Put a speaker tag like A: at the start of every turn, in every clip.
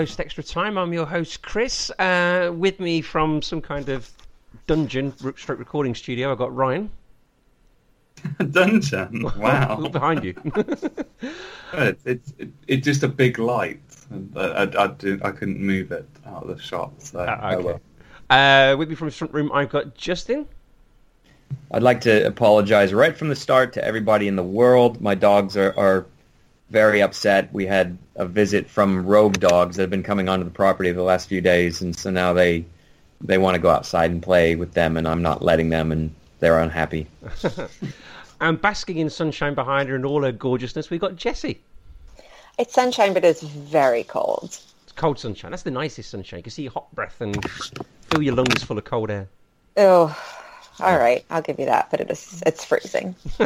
A: This week's Man in the Post Extra Time. I'm your host Chris. Uh, with me from some kind of dungeon stroke recording studio, I've got Ryan.
B: Dungeon. Wow.
A: Look behind you.
B: it's it's it's just a big light. I, I, I, do, I couldn't move it out of the shot. So
A: Ah,
B: oh
A: okay.
B: well.
A: uh, with me from the front room, I've got Justin.
C: I'd like to apologize right from the start to everybody in the world. My dogs are, are very upset. We had a visit from rogue dogs that have been coming onto the property the last few days, and so now they they want to go outside and play with them, and I'm not letting them, and they're unhappy.
A: And basking in sunshine behind her and all her gorgeousness, we've got Jessie.
D: It's sunshine, but it's very cold.
A: It's cold sunshine. That's the nicest sunshine. You can see your hot breath and fill your lungs full of cold air.
D: Oh, all right. I'll give you that, but it is it's freezing.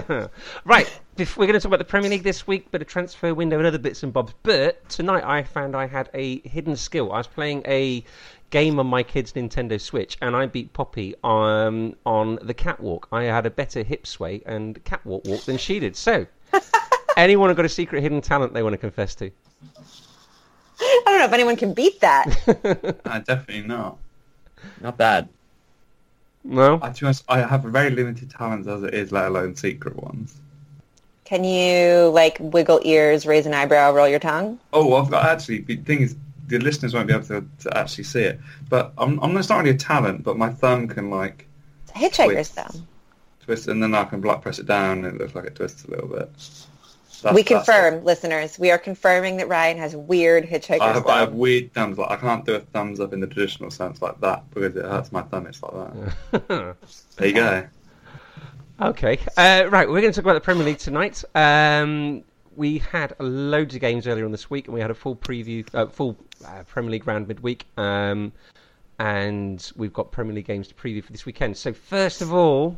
A: right, bef- we're going to talk about the Premier League this week, bit of transfer window and other bits and bobs. But tonight I found I had a hidden skill. I was playing a game on my kid's Nintendo Switch, and I beat Poppy on on the catwalk. I had a better hip sway and catwalk walk than she did. So, anyone who got a secret hidden talent they want to confess to?
D: I don't know if anyone can beat that.
B: Uh, definitely not.
C: Not bad.
A: No.
B: I, to be honest, I have very limited talents as it is, let alone secret ones.
D: Can you like wiggle ears, raise an eyebrow, roll your tongue?
B: Oh, I've got actually. The thing is, the listeners won't be able to, to actually see it, but I'm I'm not really a talent, but my thumb can like
D: It's a hitchhiker's
B: Twist.
D: thumb.
B: twist, and then I can block press it down, and it looks like it twists a little bit. That's-
D: we
B: that's-
D: confirm, listeners. We are confirming that Ryan has weird hitchhiker's
B: I have, I have weird thumbs. Like I can't do a thumbs up in the traditional sense like that because it hurts my thumb. It's like that. There you go.
A: Okay. Uh, right, we're going to talk about the Premier League tonight. Um, we had loads of games earlier on this week, and we had a full preview, uh, full uh, Premier League round midweek, um, and we've got Premier League games to preview for this weekend. So first of all,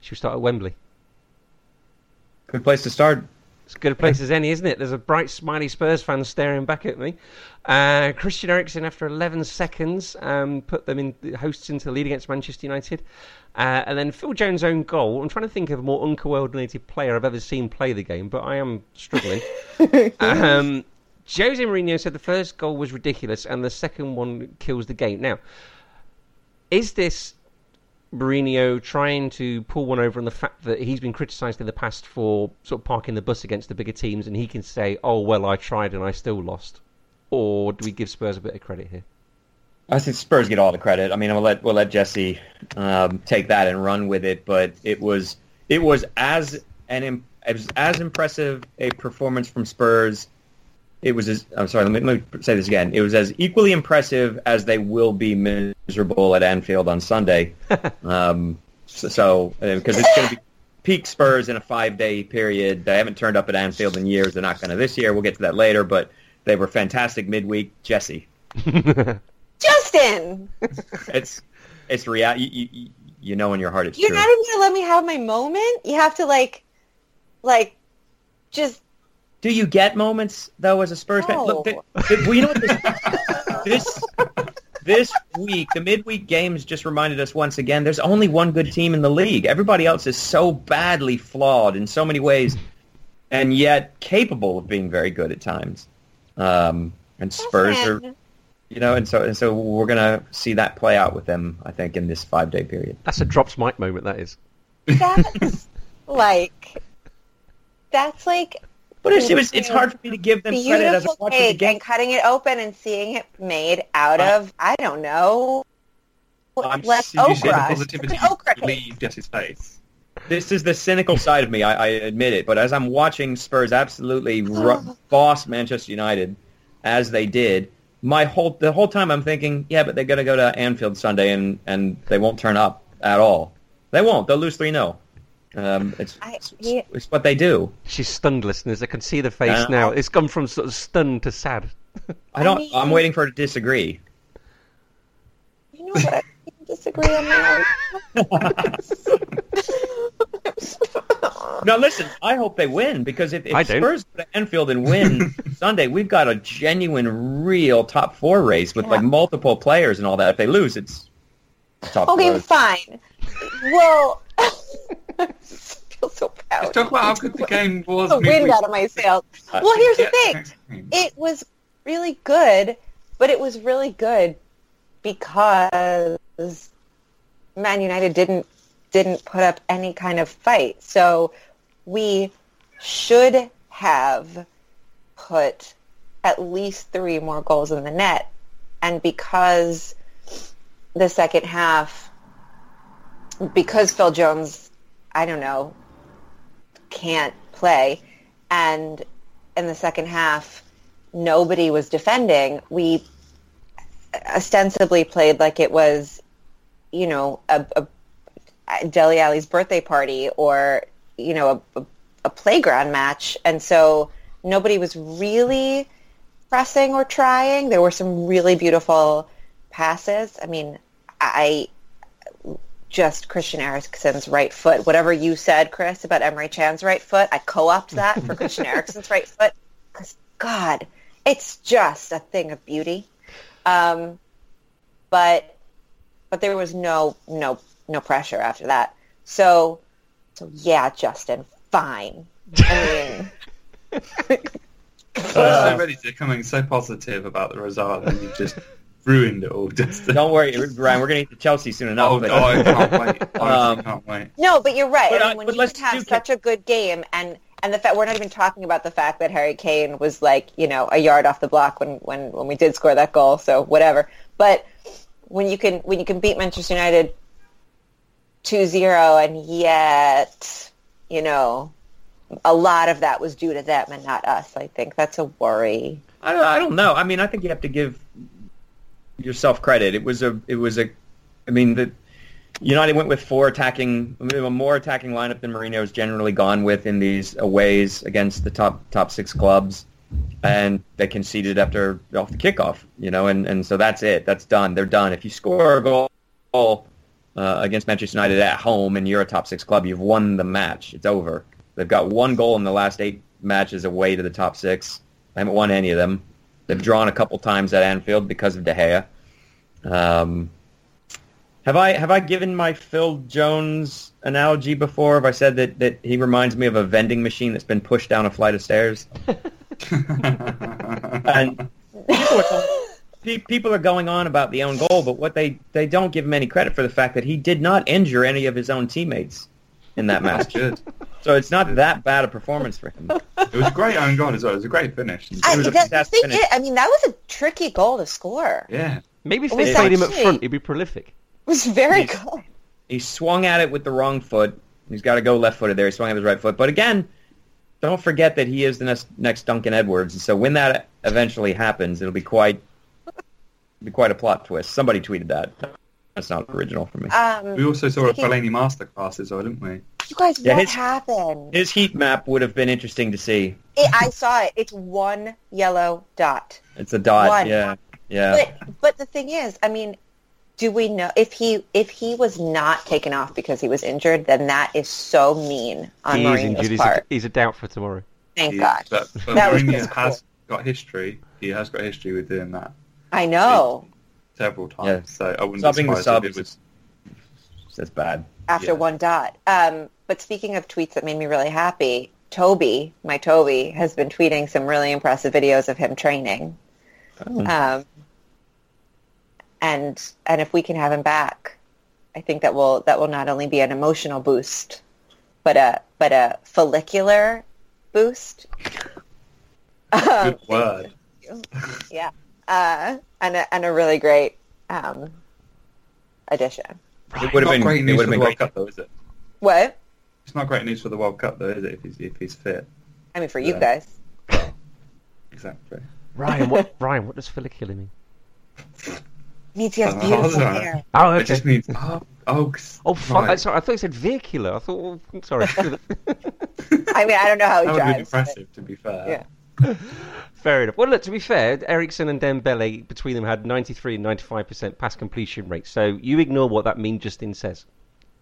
A: should we start at Wembley?
C: Good place to start.
A: It's as good a place as any, isn't it? There's a bright, smiley Spurs fan staring back at me. Uh, Christian Eriksen, after 11 seconds, um, put them in hosts into the lead against Manchester United. Uh, and then Phil Jones' own goal. I'm trying to think of a more uncoordinated player I've ever seen play the game, but I am struggling. um, Jose Mourinho said the first goal was ridiculous and the second one kills the game. Now, is this Mourinho trying to pull one over on the fact that he's been criticised in the past for sort of parking the bus against the bigger teams, and he can say, "Oh well, I tried and I still lost," or do we give Spurs a bit of credit here?
C: I think Spurs get all the credit. I mean, we'll let we'll let Jesse um, take that and run with it. But it was it was as an it was as impressive a performance from Spurs. It was as I'm sorry. Let me, let me say this again. It was as equally impressive as they will be miserable at Anfield on Sunday. um, so so, uh, because it's going to be peak Spurs in a five day period. They haven't turned up at Anfield in years. They're not going to this year. We'll get to that later. But they were fantastic midweek. Jesse.
D: Justin,
C: it's it's real. You, you, you know in your heart it's
D: you're
C: true.
D: not even gonna let me have my moment. You have to like, like, just
C: Do you get moments though as a Spurs fan? Look, th- th- well, you know what this, this this week, the midweek games just reminded us once again. There's only one good team in the league. Everybody else is so badly flawed in so many ways, and yet capable of being very good at times. Um, and Spurs are, you know, and so and so we're gonna see that play out with them. I think in this five day period.
A: That's a drops mic moment. That is.
D: That's like, that's like
C: But it's, it was, it's hard for me to give them credit as a
D: Beautiful
C: watching the
D: cake
C: game.
D: and cutting it open and seeing it made out
C: I-
D: of I don't know,
C: I'm
D: like
B: Did you see the
D: okra.
B: positivity
D: It's an okra cake.
B: leave Jesse's face?
C: This is the cynical side of me. I, I admit it. But as I'm watching Spurs absolutely ru- boss Manchester United, as they did, my whole the whole time I'm thinking, yeah, but they're going to go to Anfield Sunday and and they won't turn up at all. They won't. They'll lose three 0 um, it's,
D: I-
C: it's,
D: yeah.
C: it's what they do.
A: She's stunned, listeners. I can see the face
C: Yeah.
A: now. It's gone from sort of stunned to sad.
C: I don't.
D: mean-
C: I'm waiting for her to disagree.
D: You know what? I can't disagree on that.
C: Now listen, I hope they win because if, if
A: I.
C: Spurs go to Anfield and win Sunday, we've got a genuine, real top four race with like multiple players and all that. If they lose, it's top
D: okay,
C: four.
D: fine. Well, I feel so.
B: Let's talk about how good the game was.
D: the wind out of my sails.
C: Uh,
D: Well, here's the thing. It was really good, but it was really good because Man United didn't didn't put up any kind of fight. So we should have put at least three more goals in the net. And because the second half, because Phil Jones, I don't know, can't play, and in the second half, nobody was defending. We ostensibly played like it was, you know, a, a Dele Alli's birthday party or, you know, a, a playground match. And so nobody was really pressing or trying. There were some really beautiful passes. I mean, I just Christian Eriksen's right foot. Whatever you said, Chris, about Emery Chan's right foot, I co-opt that for Christian Eriksen's right foot. Because God, it's just a thing of beauty. Um, but but there was no no no pressure after that. So so yeah, Justin, fine. I mean,
B: I was so ready to come in so positive about the result, and you just ruined it all. Just
C: Don't worry, Ryan. We're going to get to Chelsea soon enough.
B: oh,
C: but-
B: oh, I can't wait. I honestly
C: Um,
B: can't wait.
D: no, but you're right.
C: But,
D: I mean, when
C: but
D: you
C: let's
D: have
C: do-
D: such a good game and and the fact we're not even talking about the fact that Harry Kane was like you know a yard off the block when when when we did score that goal. So whatever. But when you can when you can beat Manchester United 2-0 and yet you know a lot of that was due to them and not us. I think that's a worry.
C: I don't, I don't know. I mean, I think you have to give yourself credit. It was a, it was a, I mean, the United went with four attacking, a more attacking lineup than Mourinho's generally gone with in these aways against the top top six clubs, and they conceded after off the kickoff, you know, and and so that's it. That's done. They're done. If you score a goal uh, against Manchester United at home and you're a top six club, you've won the match. It's over. They've got one goal in the last eight matches away to the top six. I haven't won any of them. They've drawn a couple times at Anfield because of De Gea. Um, have I have I given my Phil Jones analogy before? Have I said that, that he reminds me of a vending machine that's been pushed down a flight of stairs? And people are, going- people are going on about the own goal, but what they, they don't give him any credit for the fact that he did not injure any of his own teammates in that
B: That's
C: match.
B: good.
C: So it's not that bad a performance for him.
B: It was a great own goal as well. It was a great finish.
D: I,
C: was a
D: the- the
C: fantastic
D: thing
C: finish.
D: is, I mean, that was a tricky goal to score.
B: Yeah.
A: Maybe if
D: It
A: they
D: was
A: played him
D: up
A: front, he'd be prolific.
D: It was very
C: He's-
D: good.
C: He swung at it with the wrong foot. He's got to go left-footed there. He swung at his right foot. But again, don't forget that he is the next, next Duncan Edwards. And so when that eventually happens, it'll be quite be quite a plot twist. Somebody tweeted that. That's not original for me.
D: Um,
B: We also saw a
D: Speaking-
B: Fellaini masterclass as well, didn't we?
D: You guys,
C: Yeah,
D: what
C: his-
D: happened?
C: His heat map would have been interesting to see.
D: It, I saw it. It's one yellow dot.
C: It's a dot.
D: One.
C: Yeah, yeah.
D: But but the thing is, I mean, do we know if he if he was not taken off because he was injured, then that is so mean on
A: He is injured.
D: Mourinho's
A: He's a, he's a doubt for tomorrow.
D: Thank
B: He-
D: God.
B: But, but
D: That
B: Mourinho
D: just cool.
B: has got history. He has got history with doing that
D: I know.
B: several times.
C: Yeah.
B: So I wouldn't
C: Subbing
B: be
C: the
B: surprised if it was.
C: That's bad.
D: After
B: Yeah.
D: one dot. Um, but speaking of tweets that made me really happy, Toby, my Toby, has been tweeting some really impressive videos of him training.
C: Oh.
D: Um, and and if we can have him back, I think that will that will not only be an emotional boost, but a but a follicular boost.
B: Good word.
D: yeah, uh, and a, and a really great um, addition.
C: It would have
B: Not
C: been.
B: great news
C: would
B: for the World
C: great.
B: Cup, though, is it?
D: What?
B: It's not great news for the World Cup, though, is it? If he's if he's fit,
D: I mean, for you
B: Yeah.
D: guys.
B: exactly.
A: Ryan, what Ryan, what does follicular mean?
D: Means he has
B: Oh,
D: beautiful
B: sorry.
D: hair.
A: Oh,
B: It just means oh oh.
A: Oh, fu-
B: right.
A: sorry, I thought you said vehicular. I thought, oh, sorry.
D: I mean, I don't know how he
B: That would have been
D: drives. but-
B: impressive, to be fair.
D: Yeah.
A: Fair enough. Well, look, to be fair, Eriksen and Dembele between them had 93 and 95% pass completion rate. So you ignore what that mean Justin says,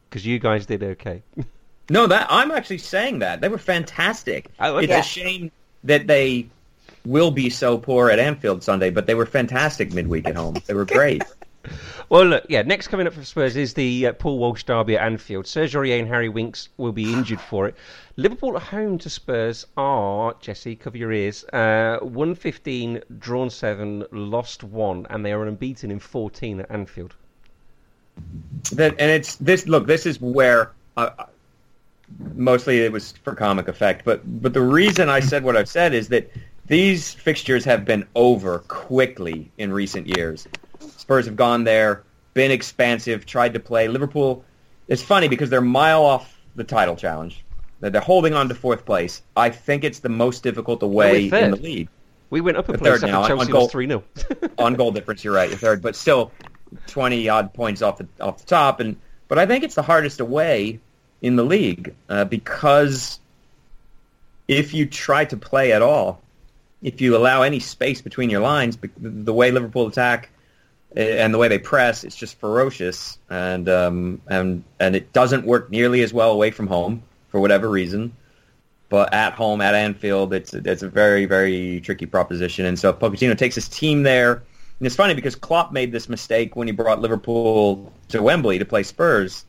A: because you guys did okay.
C: No, that I'm actually saying that they were fantastic.
A: Oh, okay.
C: It's a shame that they will be so poor at Anfield Sunday, but they were fantastic midweek at home. They were great.
A: Well, look, yeah, next coming up for Spurs is the uh, Paul Walsh derby at Anfield. Serge Aurier and Harry Winks will be injured for it. Liverpool at home to Spurs are, Jesse, cover your ears, uh, 115, drawn 7, lost 1, and they are unbeaten in 14 at Anfield.
C: That and it's this. Look, this is where uh, mostly it was for comic effect, but but the reason I said what I've said is that these fixtures have been over quickly in recent years. Spurs have gone there, been expansive, tried to play. Liverpool. It's funny because they're a mile off the title challenge. They're they're holding on to fourth place. I think it's the most difficult away in the league.
A: We went up a place
C: third now, on
A: Chelsea
C: goal.
A: was 3 0.
C: on goal difference, you're right, you're third, but still twenty odd points off the off the top. And but I think it's the hardest away in the league uh, because if you try to play at all, if you allow any space between your lines, the way Liverpool attack and the way they press, it's just ferocious, and um, and and it doesn't work nearly as well away from home for whatever reason. But at home at Anfield, it's it's a very very tricky proposition, and so Pochettino takes his team there. And it's funny because Klopp made this mistake when he brought Liverpool to Wembley to play Spurs,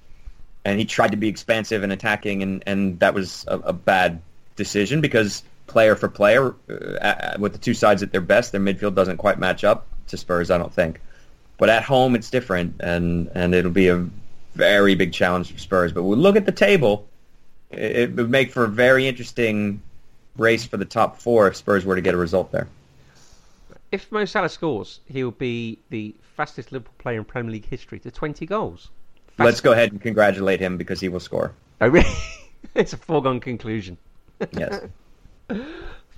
C: and he tried to be expansive and attacking, and, and that was a, a bad decision because player for player, uh, uh, with the two sides at their best, their midfield doesn't quite match up to Spurs, I don't think. But at home, it's different, and, and it'll be a very big challenge for Spurs. But we'll look at the table. It, it would make for a very interesting race for the top four if Spurs were to get a result there.
A: if Mo Salah scores, he'll be the fastest Liverpool player in Premier League history to 20 goals. Fast-
C: Let's go ahead and congratulate him because he will score.
A: Oh, really? it's a foregone conclusion.
C: Yes.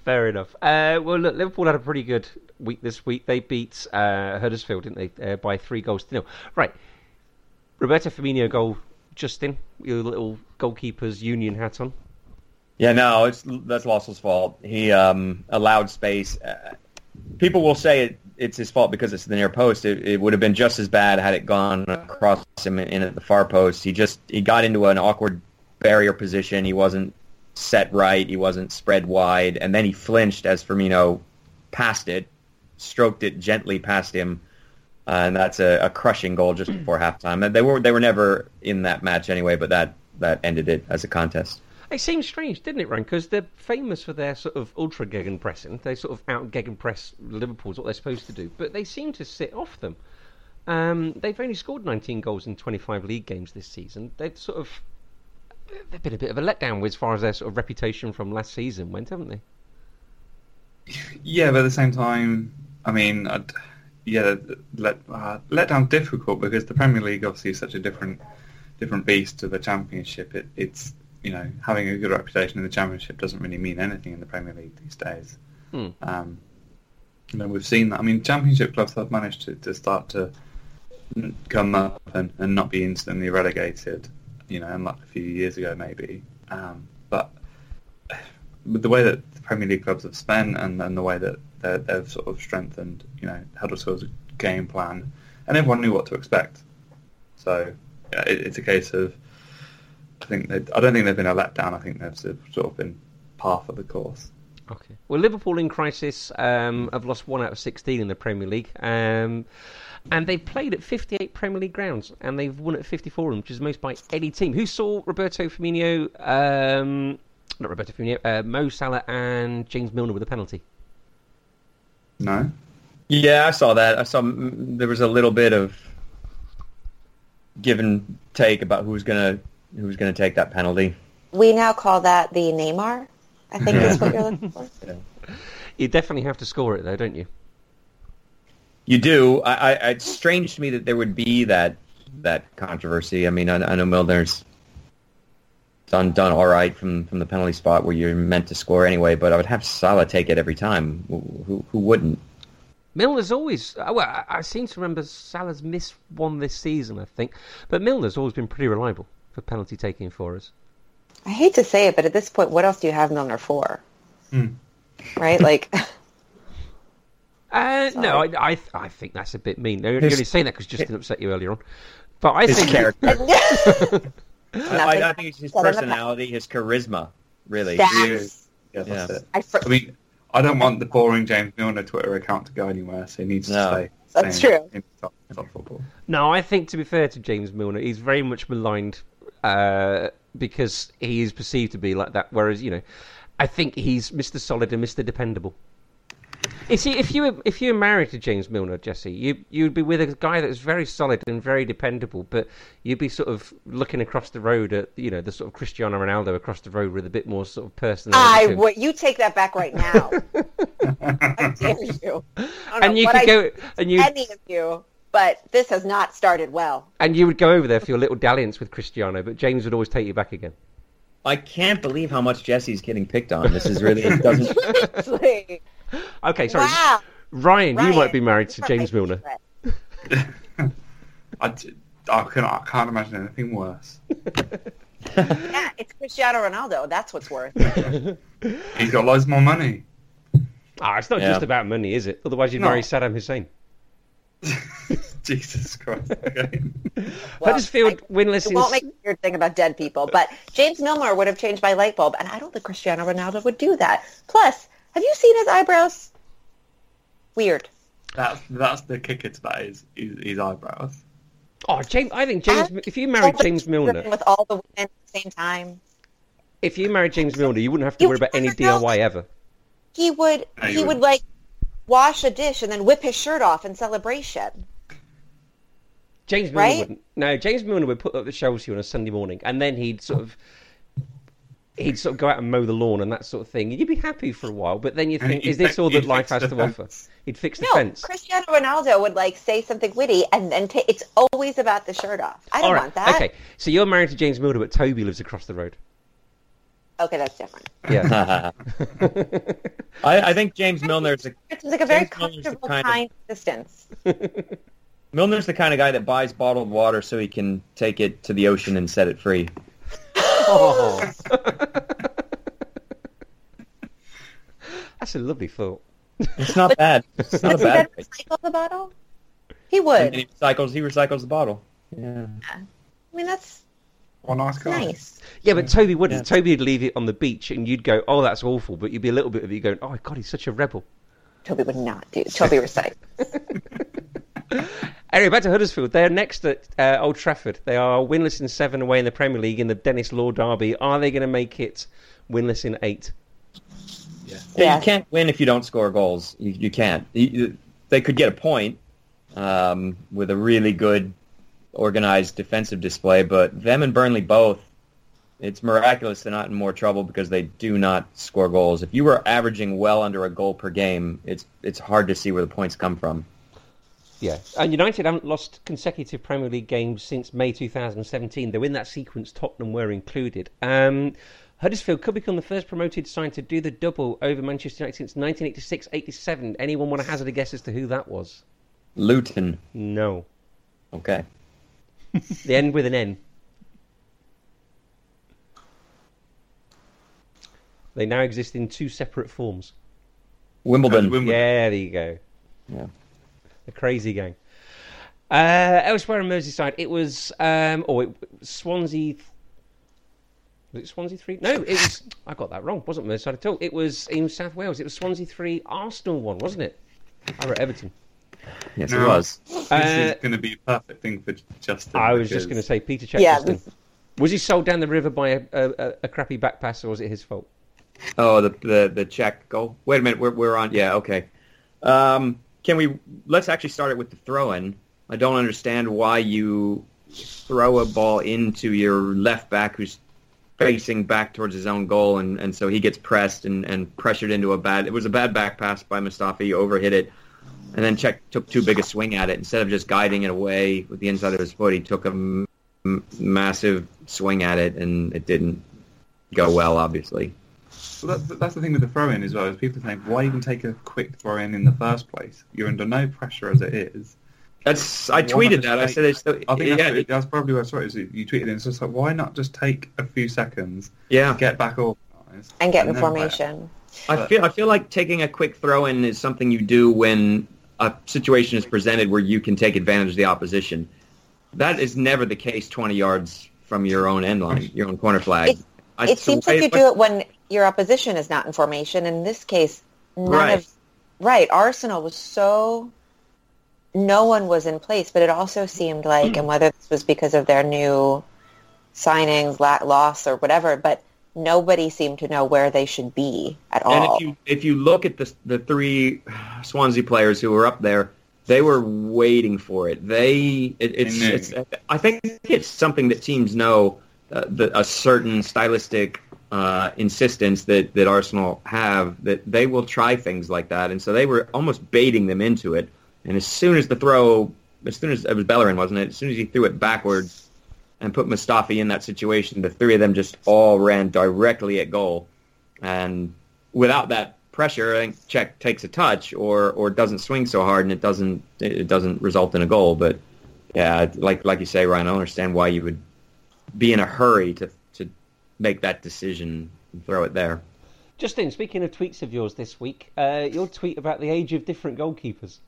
A: Fair enough. Uh, well, look, Liverpool had a pretty good week this week. They beat uh, Huddersfield, didn't they, uh, by three goals to nil. Right. Roberto Firmino goal, Justin, your little goalkeeper's union hat on.
C: Yeah, no, it's that's Lössl's fault. He um, allowed space. Uh, people will say it, it's his fault because it's the near post. It, it would have been just as bad had it gone across him in, in at the far post. He just he got into an awkward barrier position. He wasn't set right. He wasn't spread wide, and then he flinched as Firmino passed it, stroked it gently past him, uh, and that's a, a crushing goal just before halftime. And they were they were never in that match anyway, but that that ended it as a contest.
A: It seems strange, didn't it, Ryan? Because they're famous for their sort of ultra gegenpressing. They sort of out gegenpress Liverpool's what they're supposed to do, but they seem to sit off them. Um, they've only scored 19 goals in 25 league games this season. They've sort of they've been a bit of a letdown as far as their sort of reputation from last season went, haven't they?
B: Yeah, but at the same time, I mean, I'd, yeah, let uh, let down difficult because the Premier League obviously is such a different different beast to the Championship. It, it's you know having a good reputation in the Championship doesn't really mean anything in the Premier League these days.
A: Hmm.
B: Um, you know, we've seen that. I mean, Championship clubs have managed to, to start to come up and, and not be instantly relegated. You know, unlike a few years ago maybe. Um, but with the way that the Premier League clubs have spent and, and the way that they've sort of strengthened, you know, Huddersfield's game plan, and everyone knew what to expect. So yeah, it, it's a case of, I think I don't think they've been a letdown. I think they've sort of- been par for the course.
A: Okay. Well, Liverpool in crisis um, have lost one out of 16 in the Premier League. Um, and they've played at 58 Premier League grounds, and they've won at 54 of them, which is most by any team. Who saw Roberto Firmino, um, not Roberto Firmino, uh, Mo Salah and James Milner with a penalty?
B: No.
C: Yeah, I saw that. I saw there was a little bit of give and take about who's gonna who's gonna take that penalty.
D: We now call that the Neymar. I think is what you're looking for.
A: You definitely have to score it though, don't you?
C: You do. I, I, it's strange to me that there would be that that controversy. I mean, I, I know Milner's done done all right from, from the penalty spot where you're meant to score anyway, but I would have Salah take it every time. Who, who, who wouldn't?
A: Milner's always uh, well. I, I seem to remember Salah's missed one this season, I think, but Milner's always been pretty reliable for penalty taking for us.
D: I hate to say it, but at this point, what else do you have Milner for?
B: Hmm.
D: Right? Like,
A: Uh, no, I, I I think that's a bit mean. You're
C: His-
A: only saying that because Justin upset you earlier on, but I
C: His
A: think
C: character. I,
D: Nothing
C: I, I think it's his
D: said in the past.
C: personality, his charisma, really.
D: That's-
B: Yeah, that's
C: Yeah.
B: it.
D: I fr-
B: I mean, I don't want the boring James Milner Twitter account to go anywhere, so he needs
C: No.
B: to stay.
D: That's true.
B: In top, top football.
A: No, I think to be fair to James Milner, he's very much maligned uh, because he is perceived to be like that. Whereas, you know, I think he's Mr. Solid and Mr. Dependable. You see, if you were if you were married to James Milner, Jesse, you you'd be with a guy that's very solid and very dependable, but you'd be sort of looking across the road at you know the sort of Cristiano Ronaldo across the road with a bit more sort of personality.
D: I
A: to
D: would. You take that back right now. I dare you? I don't
A: and
D: know
A: you
D: what
A: could
D: I
A: go and you
D: any of you, but this has not started well.
A: and you would go over there for your little dalliance with Cristiano, but James would always take you back again.
C: I can't believe how much Jesse's getting picked on. This is really it doesn't.
D: Seriously.
A: Okay, sorry.
D: Wow.
A: Ryan, you might be married to James Milner.
D: favorite.
B: I, j- I, can, I can't imagine anything worse.
D: Yeah, it's Cristiano Ronaldo. That's what's worth.
B: He's got loads more money.
A: Ah, it's not
C: Yeah.
A: just about money, is it? Otherwise, you'd
B: No.
A: marry Saddam Hussein.
B: Jesus Christ. Okay.
D: Well,
A: Huddersfield
D: I-
A: winless
D: It won't make a weird thing about dead people, but James Milner would have changed my light bulb, and I don't think Cristiano Ronaldo would do that. Plus, have you seen his eyebrows? Weird.
B: That's that's the kicker to that is his, his eyebrows.
A: Oh, James! I think James.
D: And
A: If you married James Milner,
D: with all the women at the same time,
A: if you married James Milner, you wouldn't have to
D: You
A: worry about any
D: never know.
A: DIY ever.
D: he would
B: No, you
D: he would like wash a dish and then whip his shirt off in celebration.
A: James Milner
D: Right?
A: wouldn't. No, James Milner would put up the shelves for you on a Sunday morning, and then he'd sort of. He'd sort of go out and mow the lawn and that sort of thing. You'd be happy for a while, but then you'd think, "Is this all that life has to offer?" He'd fix the
D: No,
A: fence.
D: Cristiano Ronaldo would like say something witty and then ta- it's always about the shirt off. I don't
A: All right.
D: want that.
A: Okay, so you're married to James Milner, but Toby lives across the road.
D: Okay, that's different.
A: Yeah.
C: I, I think James Milner's a,
D: It seems like a very
C: James
D: comfortable,
C: kind of-
D: kind distance.
C: Milner's the kind of guy that buys bottled water so he can take it to the ocean and set it free.
A: Oh. That's a lovely thought.
C: It's not bad. It's not a
D: Does
C: bad
D: then recycle the bottle? He
C: And
D: would.
C: he recycles. He recycles the bottle. Yeah.
D: I mean, that's
B: What a nice guy.
D: nice.
A: Yeah, but Toby wouldn't.
C: Yeah.
A: Toby would leave it on the beach, and you'd go, "Oh, that's awful," but you'd be a little bit of you going, "Oh God, he's such a rebel."
D: Toby would not do. Toby recycles.
A: Anyway, back to Huddersfield. They're next at uh, Old Trafford. They are winless in seven away in the Premier League in the Denis Law Derby. Are they going to make it winless in eight?
B: Yeah.
C: Yeah,
D: Yeah.
C: You can't win if you don't score goals. You, you can't. You- you- they could get a point um, with a really good, organized defensive display, but them and Burnley both, it's miraculous they're not in more trouble because they do not score goals. If you were averaging well under a goal per game, it's it's hard to see where the points come from.
A: Yeah, and United haven't lost consecutive Premier League games since May 2017. Though in that sequence, Tottenham were included. Um, Huddersfield could become the first promoted side to do the double over Manchester United since 1986-87. Anyone want to hazard a guess as to who that was?
C: Luton.
A: No,
C: Okay.
A: the end with an N. They now exist in two separate forms.
C: Wimbledon.
B: Wimbledon.
A: Yeah, there you go.
C: Yeah.
A: The crazy gang. Uh, elsewhere in Merseyside, it was um, oh, it, Swansea. Was it Swansea three? No, it was. I got that wrong. It wasn't Merseyside at all. It was in South Wales. It was Swansea three, Arsenal one, wasn't it? I wrote Everton.
C: Yes, it was.
B: This
A: Uh,
B: is going to be a perfect thing for Justin.
A: I was just going to say Petr Cech
D: Yeah,
A: Justin. Was he sold down the river by a, a, a, a crappy back pass, or was it his fault?
C: Oh, the the the Cech goal. Wait a minute, we're we're on. Yeah, okay. Um, can we? Let's actually start it with the throw-in. I don't understand why you throw a ball into your left back who's facing back towards his own goal, and, and so he gets pressed and, and pressured into a bad. It was a bad back pass by Mustafi, overhit it, and then Cech took too big a swing at it. Instead of just guiding it away with the inside of his foot, he took a m- massive swing at it, and it didn't go well, obviously.
B: Well, that's, that's the thing with the throw-in as well. Is people think, why even take a quick throw-in in the first place? You're under no pressure as it is.
C: That's I
B: Why
C: tweeted
B: just
C: that. I said it's
B: I think
C: yeah,
B: that's,
C: it-
B: that's probably what I saw. Is you you tweeted it. It's just like, why not just take a few seconds,
C: yeah.
B: get back organised,
D: and get in
B: then play?
D: formation.
C: I feel I feel like taking a quick throw in is something you do when a situation is presented where you can take advantage of the opposition. That is never the case twenty yards from your own end line, your own corner flag.
D: It-
C: I-
D: It
C: so
D: seems like you do it when your opposition is not in formation. In this case, none
C: Right.
D: of right. Arsenal was so no one was in place, but it also seemed like, and whether this was because of their new signings, la- loss, or whatever, but nobody seemed to know where they should be at all.
C: And if you if you look at the the three Swansea players who were up there, they were waiting for it. They it, it's, it's I think it's something that teams know uh, that a certain stylistic uh, insistence that that Arsenal have that they will try things like that, and so they were almost baiting them into it. And as soon as the throw, as soon as it was Bellerin, wasn't it? As soon as he threw it backwards and put Mustafi in that situation, the three of them just all ran directly at goal. And without that pressure, I think Cech takes a touch or or doesn't swing so hard, and it doesn't it doesn't result in a goal. But yeah, like like you say, Ryan, I don't understand why you would be in a hurry to to make that decision and throw it there.
A: Justin, speaking of tweets of yours this week, uh, your tweet about the age of different goalkeepers.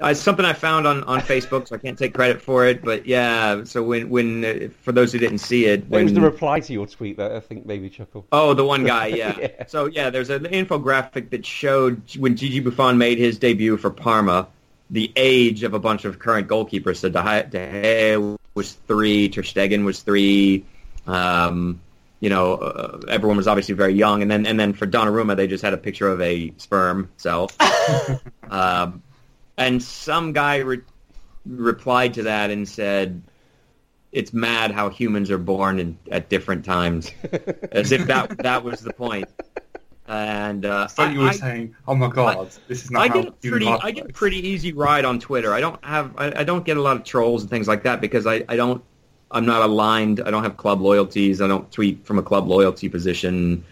C: Uh, it's something I found on, on Facebook, so I can't take credit for it. But yeah, so when when uh, for those who didn't see it,
A: It
C: when
A: was the reply to your tweet that I think made me chuckle.
C: Oh, the one guy, yeah.
A: Yeah.
C: So yeah, there's an infographic that showed when Gigi Buffon made his debut for Parma, the age of a bunch of current goalkeepers. So De Gea was three, Ter Stegen was three. Um, you know, uh, everyone was obviously very young, and then and then for Donnarumma, they just had a picture of a sperm cell. um, and some guy re- replied to that and said, "It's mad how humans are born in, at different times." as if that that was the point. And uh,
B: So you were
C: I,
B: saying, oh my god, this is not
C: I
B: how
C: get a pretty I get a pretty easy ride on Twitter. I don't have I, I don't get a lot of trolls and things like that because I, I don't I'm not aligned. I don't have club loyalties. I don't tweet from a club loyalty position.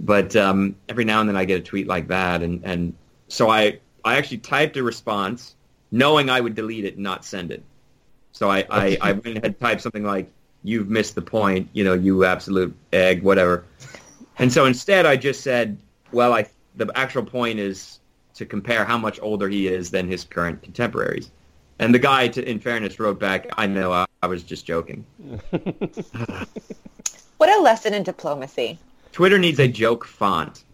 C: But um, every now and then I get a tweet like that, and, and so I I actually typed a response knowing I would delete it and not send it. So I, I, I went and typed something like, you've missed the point, you know, you absolute egg, whatever. And so instead I just said, well, I the actual point is to compare how much older he is than his current contemporaries. And the guy, to, in fairness, wrote back, I know, I, I was just joking.
D: what a lesson in diplomacy.
C: Twitter needs a joke font.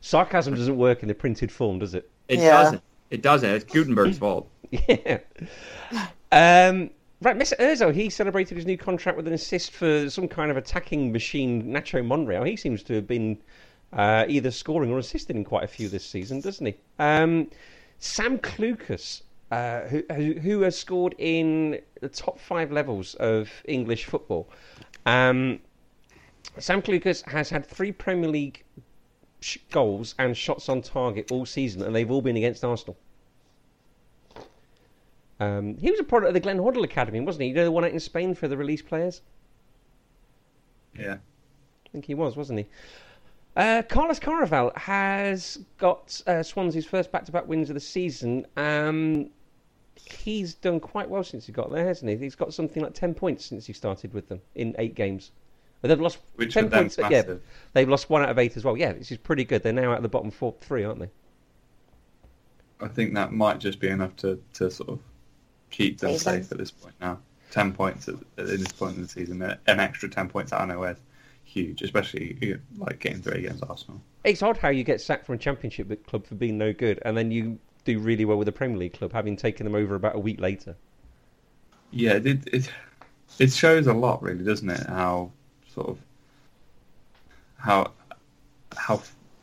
A: Sarcasm doesn't work in the printed form, does it?
C: It
D: Yeah.
C: doesn't. It doesn't. It's Gutenberg's fault.
A: Yeah. Um, right, Mesut Özil, he celebrated his new contract with an assist for some kind of attacking machine, Nacho Monreal. He seems to have been uh, either scoring or assisting in quite a few this season, doesn't he? Um, Sam Clucas, uh, who, who, has scored in the top five levels of English football. Um, Sam Clucas has had three Premier League sh- goals and shots on target all season, and they've all been against Arsenal. Um, he was a product of the Glenn Hoddle Academy, wasn't he? You know the one out in Spain for the release players?
B: Yeah.
A: I think he was, wasn't he? Uh, Carlos Carvalhal has got uh, Swansea's first back-to-back wins of the season. Um, he's done quite well since he got there, hasn't he? He's got something like ten points since he started with them in eight games. But they've lost
B: Which
A: ten
B: for them's
A: points. Yeah, they've lost one out of eight as well. Yeah, this is pretty good. They're now at the bottom four, three, aren't they?
B: I think that might just be enough to, to sort of keep them safe at this point now. Ten points at, at this point in the season, an extra ten points out of nowhere is huge, especially you know, like getting three against Arsenal.
A: It's odd how you get sacked from a championship club for being no good, and then you do really well with a Premier League club, having taken them over about a week later.
B: Yeah, it it it shows a lot, really, doesn't it? How sort of how how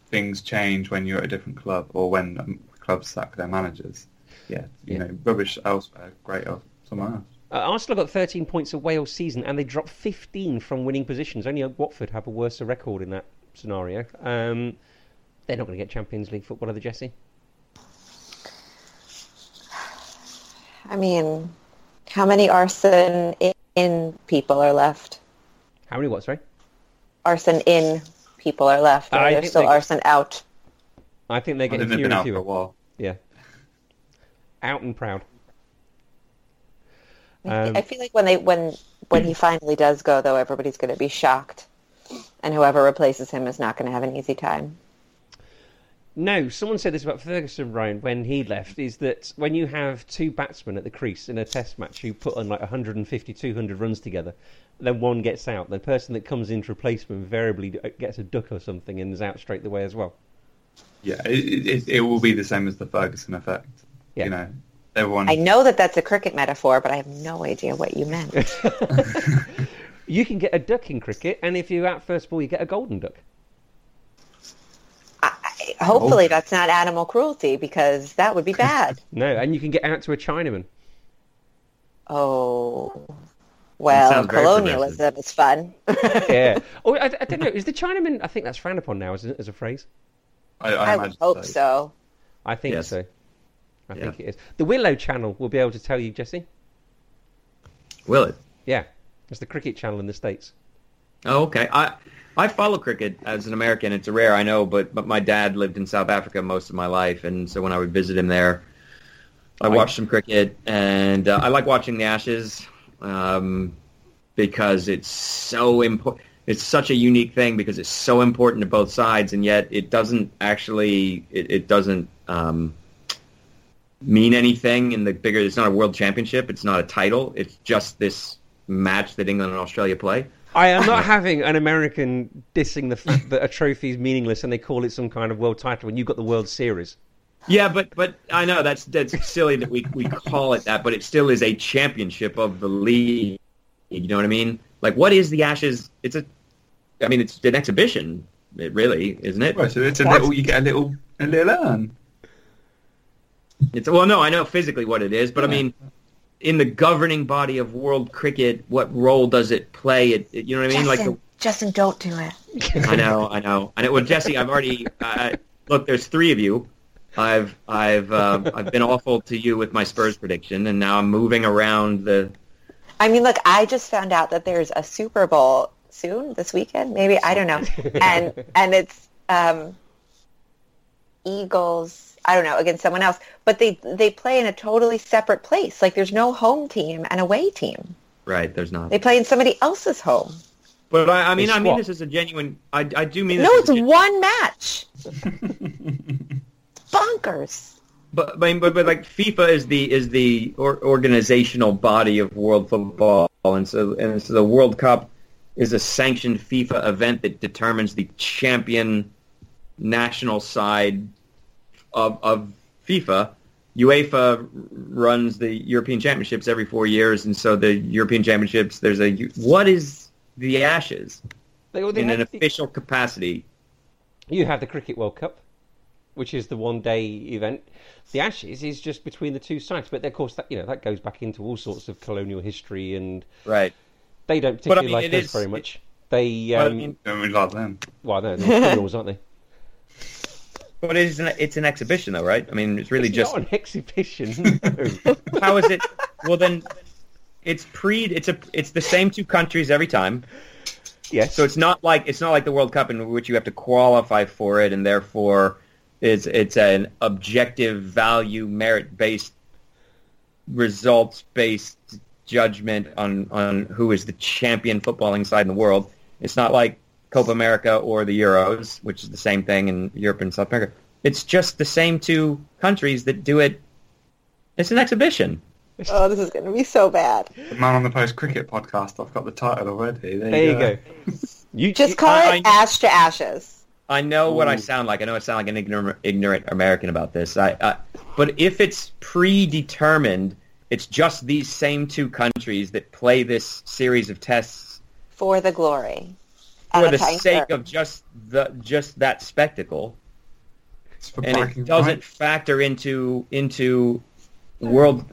B: things change when you're at a different club or when clubs sack their managers. Yeah, you
A: Yeah.
B: know, rubbish elsewhere, great somewhere else.
A: Uh, Arsenal got 13 points away all season, and they dropped 15 from winning positions. Only Watford have a worse record in that scenario. Um, they're not going to get Champions League football, are they, Jesse?
D: I mean, how many Arsène in, in people are left?
A: How many what, sorry?
D: Arsène in people are left, or
A: I
D: there's still
A: they-
D: Arsène out.
A: I think they're
B: I
A: getting
B: think they've
A: fewer and
B: out for a
A: fewer.
B: while.
A: Yeah. Out and proud.
D: I
A: Um,
D: I feel like when they when when he finally does go, though, everybody's going to be shocked, and whoever replaces him is not going to have an easy time.
A: No, someone said this about Ferguson, Ryan, when he left, is that when you have two batsmen at the crease in a test match who put on like 150, 200 runs together, then one gets out, the person that comes in to replace him invariably gets a duck or something and is out straight away as well.
B: Yeah, it, it, it will be the same as the Ferguson effect.
A: Yeah.
B: You know, everyone.
D: I know that that's a cricket metaphor, but I have no idea what you meant.
A: You can get a duck in cricket, and if you're out first ball, you get a golden duck.
D: I, I- hopefully, oh. that's not animal cruelty because that would be bad.
A: No, and you can get out to a Chinaman.
D: Oh, well, colonialism is fun.
A: Yeah. oh, I, I don't know. Is the Chinaman? I think that's frowned upon now, isn't it, as a phrase?
B: I, I,
D: I would
B: imagine
D: hope so.
A: I think
C: Yes.
A: so. I
C: Yeah.
A: think it is. The Willow channel will be able to tell you, Jesse.
C: Will it?
A: Yeah, it's the cricket channel in the states.
C: Oh, okay. I I follow cricket as an American. It's rare, I know, but but my dad lived in South Africa most of my life, and so when I would visit him there, I watched some cricket, and uh, I like watching the Ashes um, because it's so important. It's such a unique thing because it's so important to both sides, and yet it doesn't actually it, it doesn't um, mean anything in the bigger. It's not a world championship. It's not a title. It's just this match that England and Australia play.
A: I am not having an American dissing the fact that a trophy is meaningless and they call it some kind of world title when you've got the World Series.
C: Yeah, but but I know that's that's silly that we we call it that, but it still is a championship of the league. You know what I mean? Like, what is the Ashes? It's a, I mean, it's an exhibition, it really, isn't it?
B: Well, so it's a little. You get a little, a little urn.
C: It's well, no, I know physically what it is, but I mean, in the governing body of world cricket, what role does it play? It, it- you know what I mean?
D: Justin,
C: Like,
D: Justin, don't do it.
C: I know, I know, I know. Well, Jesse, I've already uh, look. There's three of you. I've I've um, I've been awful to you with my Spurs prediction, and now I'm moving around the
D: I mean, look, I just found out that there's a Super Bowl soon this weekend. Maybe I don't know, and and it's um, Eagles. I don't know against someone else, but they they play in a totally separate place. Like there's no home team and away team.
C: right. There's not.
D: They play in somebody else's home.
C: But I, I mean, I mean, this is a genuine. I, I do mean this.
D: No,
C: as
D: it's
C: a gen-
D: one match. Bonkers.
C: But, but but but like FIFA is the is the or, organizational body of world football, and so and so the World Cup is a sanctioned FIFA event that determines the champion national side of of FIFA. UEFA runs the European Championships every four years, and so the European Championships. There's a what is the Ashes
A: They, they
C: in an
A: the-
C: official capacity?
A: you have the Cricket World Cup, which is the one-day event. The Ashes is just between the two sides, but of course that you know that goes back into all sorts of colonial history, and
C: Right.
A: they don't
C: But, I
A: particularly
C: mean,
A: like
C: it
A: us
C: is-
A: very much. They,
C: But, I
A: um,
C: mean,
B: Don't really like them.
A: well, no, they're not criminals, aren't they?
C: But it's an it's an exhibition, though, right? I mean, it's really
A: It's
C: just
A: not an exhibition. no.
C: how is it? Well, then it's pre. It's a. It's the same two countries every time.
A: yes,
C: So it's not like it's not like the World Cup in which you have to qualify for it, and therefore it's it's an objective value merit based results based judgment on on who is the champion footballing side in the world. It's not like Copa America or the Euros, which is the same thing in Europe and South America. It's just the same two countries that do it. It's an exhibition.
D: Oh, this is going to be so bad.
B: The Man on the Post Cricket podcast. I've got the title already. There,
A: there you go. You
D: Just call
C: I-
D: it
C: I-
D: ash to ashes.
C: I know what I sound like. I know I sound like an ignorant, ignorant American about this. I, I, but if it's predetermined, it's just these same two countries that play this series of tests
D: For the glory.
C: For the
D: a
C: sake of just the just that spectacle, and it doesn't right. factor into into world.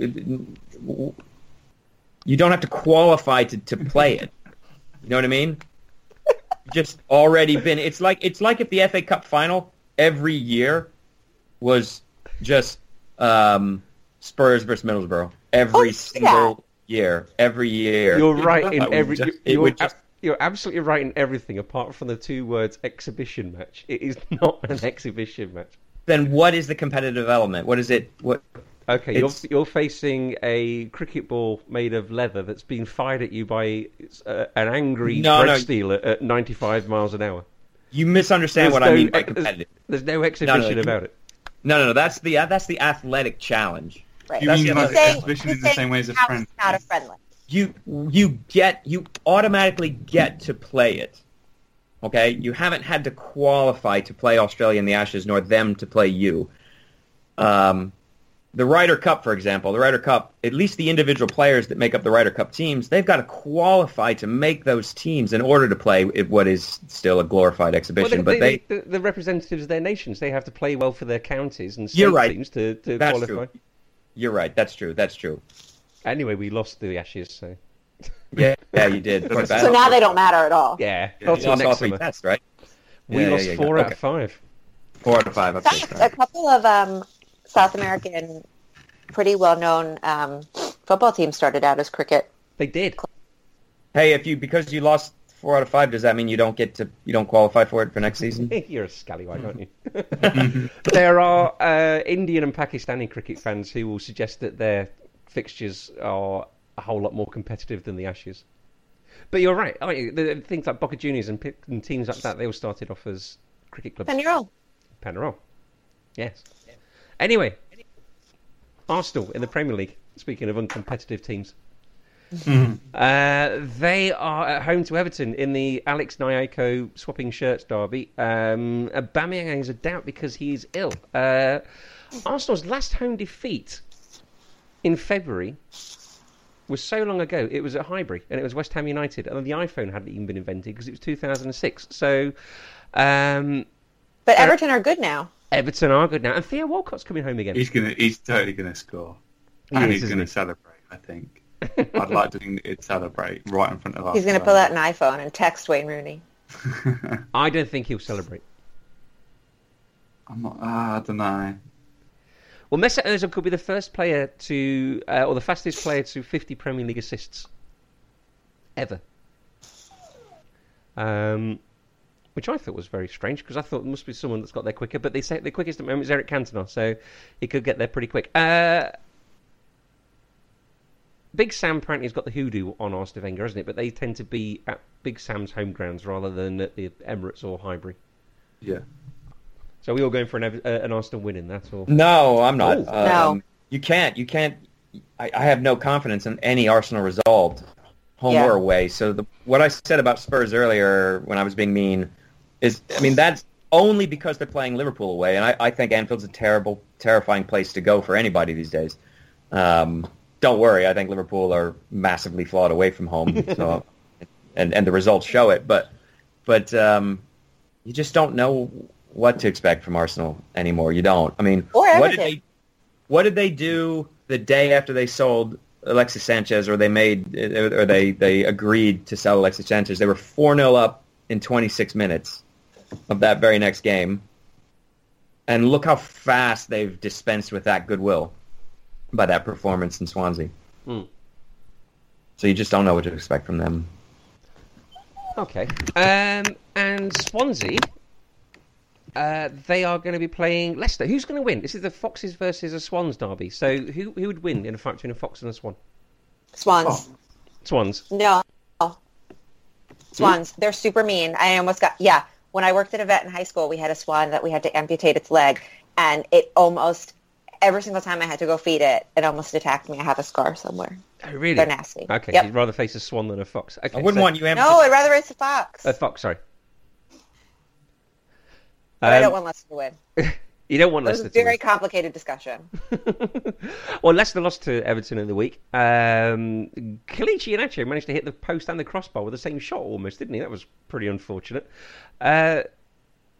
C: you don't have to qualify to, to play it. You know what I mean? Just already been. It's like it's like if the FA Cup final every year was just um, Spurs versus Middlesbrough every
D: Oh,
C: single year, every year.
A: You're right in every.
B: just-
C: it
A: you're,
C: would just-
A: ab- you're absolutely right in everything apart from the two words exhibition match. It is not an exhibition match.
C: then what is the competitive element? What is it? What?
A: Okay, you're, you're facing a cricket ball made of leather that's been fired at you by uh, an angry
C: No,
A: bread
C: no.
A: stealer at 95 miles an hour.
C: You misunderstand
A: There's
C: what
A: no
C: I mean by competitive.
A: There's no exhibition
C: you-
A: about it.
C: No, no, no. That's the uh, that's the athletic challenge.
D: Right.
B: You
C: That's
B: mean
C: the
B: like
C: other-
B: exhibition
D: he's
B: in the
D: saying
B: same way as a
D: now
B: friend?
D: not a friendly.
C: You you get you automatically get to play it. Okay, you haven't had to qualify to play Australia in the Ashes, nor them to play you. Um, the Ryder Cup, for example, the Ryder Cup, at least the individual players that make up the Ryder Cup teams, they've got to qualify to make those teams in order to play it- what is still a glorified
A: Well,
C: exhibition.
A: they,
C: but they,
A: the, the representatives of their nations, they have to play well for their counties and state
C: You're right.
A: teams to, to
C: That's
A: qualify.
C: true. you're right. That's true. That's true.
A: Anyway, we lost the Ashes, so
C: Yeah, yeah, you did. Quite
B: So
C: bad.
D: So now they don't matter at all.
A: yeah.
B: Yeah,
A: not till
C: lost all
A: next
C: three
A: summer.
C: tests, right?
A: We
C: Yeah,
A: lost
C: yeah, yeah,
A: four
C: yeah.
A: out
C: Okay.
A: of five.
C: Four out of five. Okay.
D: Fact, a couple of um, South American pretty well-known um, football teams started out as cricket.
A: They did.
C: Hey, if you because you lost four out of five, does that mean you don't get to you don't qualify for it for next season?
A: You're a scallywag, aren't you? there are uh, Indian and Pakistani cricket fans who will suggest that their fixtures are a whole lot more competitive than the Ashes. But you're right. aren't you? The, things like Boca Juniors and, and teams like that, they all started off as cricket clubs.
D: Penarol.
A: Penarol. Yes. Anyway, Arsenal in the Premier League. Speaking of uncompetitive teams, uh, they are at home to Everton in the Alex Nyako swapping shirts derby. Um, Aubameyang is a doubt because he is ill. Uh, Arsenal's last home defeat in February was so long ago. It was at Highbury and it was West Ham United, and the iPhone hadn't even been invented because it was 2006. So. Um,
D: But
A: Uh,
D: Everton are good now.
A: Everton are good now, and Theo Walcott's coming home again.
B: He's gonna. He's totally gonna score,
A: He
B: and
A: is,
B: he's gonna
A: he?
B: celebrate. I think. I'd like to think it celebrate right in front of us.
D: He's going to pull out an iPhone and text Wayne Rooney.
A: I don't think he'll celebrate.
B: I'm not. Ah, I don't know.
A: Well, Mesut Özil could be the first player to, uh, or the fastest player to 50 Premier League assists ever. Um, which I thought was very strange because I thought there must be someone that's got there quicker. But they say the quickest at the moment is Eric Cantona, so he could get there pretty quick. Uh, Big Sam apparently has got the hoodoo on Arsène Wenger, hasn't it? But they tend to be at Big Sam's home grounds rather than at the Emirates or Highbury.
B: Yeah.
A: So we all going for an, uh, an Arsenal winning. That's all.
C: No, I'm not.
A: Oh.
C: Um,
D: No.
C: You can't. You can't. I, I have no confidence in any Arsenal result, home
D: Yeah.
C: or away. So the, what I said about Spurs earlier when I was being mean is, I mean, that's only because they're playing Liverpool away, and I, I think Anfield's a terrible, terrifying place to go for anybody these days. Um, don't worry, I think Liverpool are massively flawed away from home, so and and the results show it. But but um, you just don't know what to expect from Arsenal anymore. You don't. I mean, what did they what did they do the day after they sold Alexis Sanchez, or they made, or they they agreed to sell Alexis Sanchez? They were four 0 up in 26 minutes of that very next game, and look how fast they've dispensed with that goodwill by that performance in Swansea.
A: Hmm.
C: So you just don't know what to expect from them.
A: Okay. Um, and Swansea, uh, they are going to be playing Leicester. Who's going to win? This is the Foxes versus a Swans derby. So who who would win in a fight between a Fox and a Swan?
D: Swans.
B: Oh.
A: Swans.
D: No. Swans. They're super mean. I almost got, yeah. When I worked at a vet in high school, we had a swan that we had to amputate its leg. And it almost, every single time I had to go feed it, it almost attacked me. I have a scar somewhere.
A: Oh, really?
D: They're nasty.
A: Okay,
D: Yep.
A: you'd rather face a swan than a fox. Okay,
C: I wouldn't
A: so-
C: want you.
D: No, I'd rather race a fox.
A: a fox. Sorry.
D: But I
A: Um,
D: don't want Leicester to win.
A: You don't want Leicester.
D: It was a very
A: win.
D: complicated discussion.
A: well, Leicester lost to Everton in the week. Um, Kelechi Iheanacho managed to hit the post and the crossbar with the same shot almost, didn't he? That was pretty unfortunate. Uh,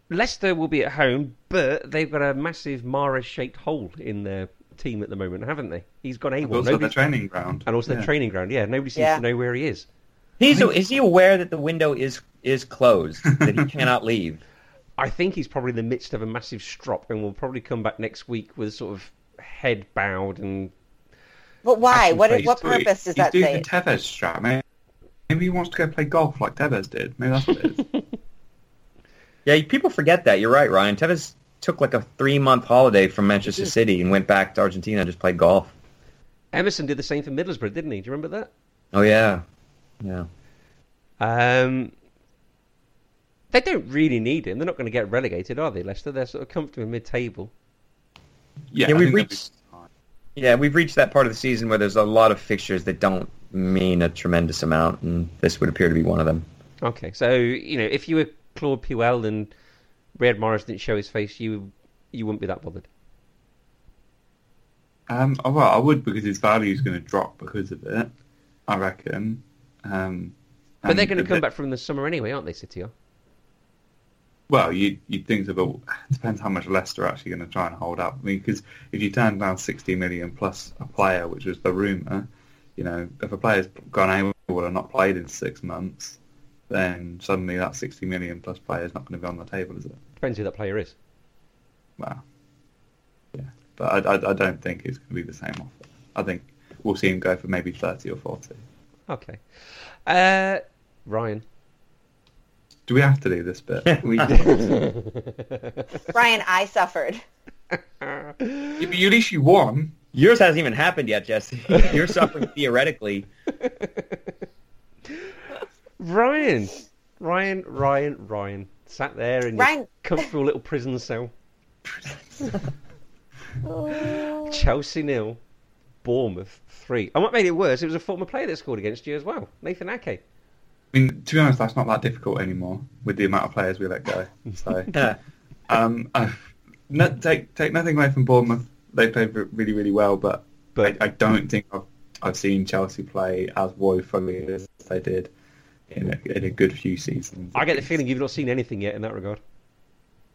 A: Leicester will be at home, but they've got a massive Mahrez-shaped hole in their team at the moment, haven't they? He's gone AWOL.
B: also the
A: Nobody-
B: training ground.
A: and also
B: Yeah.
A: the training ground. Yeah, nobody seems
D: Yeah.
A: to know where he is.
C: He's is he aware that the window is is closed that he cannot leave?
A: I think he's probably in the midst of a massive strop, and will probably come back next week with sort of head bowed and
D: But why? What
A: he's
D: what
B: He's-
D: purpose does
B: he's doing the Tevez strap. Maybe, maybe he wants to go play golf like Tevez did. Maybe that's what it is.
C: Yeah, people forget that. You're right, Ryan. Tevez took like a three month holiday from Manchester City and went back to Argentina and just played golf.
A: Emerson did the same for Middlesbrough, didn't he? Do you remember that?
C: Oh yeah, yeah.
A: Um, they don't really need him. They're not going to get relegated, are they, Leicester? They're sort of comfortable mid-table.
B: Yeah,
C: Yeah, we've reached-
B: that'll
C: Yeah, we've reached that part of the season where there's a lot of fixtures that don't mean a tremendous amount, and this would appear to be one of them.
A: Okay, so you know, if you were Claude Puel and Riyad Mahrez didn't show his face, you you wouldn't be that bothered.
B: Um, oh, well, I would because his value is going to drop because of it. I reckon. Um,
A: But they're going to
B: the-
A: come back from the summer anyway, aren't they, City?
B: Well, you you'd think it depends how much Leicester are actually going to try and hold up. I mean, because if you turn down 60 million plus a player, which was the rumour, you know, if a player's gone AWOL and not played in six months, then suddenly that 60 million plus player is not going to be on the table, is it?
A: Depends who that player is.
B: Well, yeah. But I, I, I don't think it's going to be the same offer. I think we'll see him go for maybe 30 or 40.
A: Okay. Uh, Ryan.
B: Do we have to do this bit? we, did.
D: Brian, I suffered.
B: Yeah, but at least you won.
C: Yours hasn't even happened yet, Jesse. You're suffering theoretically.
A: Ryan. Ryan, Ryan, Ryan. Sat there in your comfortable little prison cell. Chelsea nil, Bournemouth three. And what made it worse, it was a former player that scored against you as well, Nathan Ake.
B: I mean, to be honest, that's not that difficult anymore with the amount of players we let go. So,
C: Yeah.
B: um, no, take take nothing away from Bournemouth. They played really, really well, but,
A: But-
B: I, I don't think I've, I've seen Chelsea play as woefully as they did in a, in a good few seasons.
A: I get the feeling you've not seen anything yet in that regard.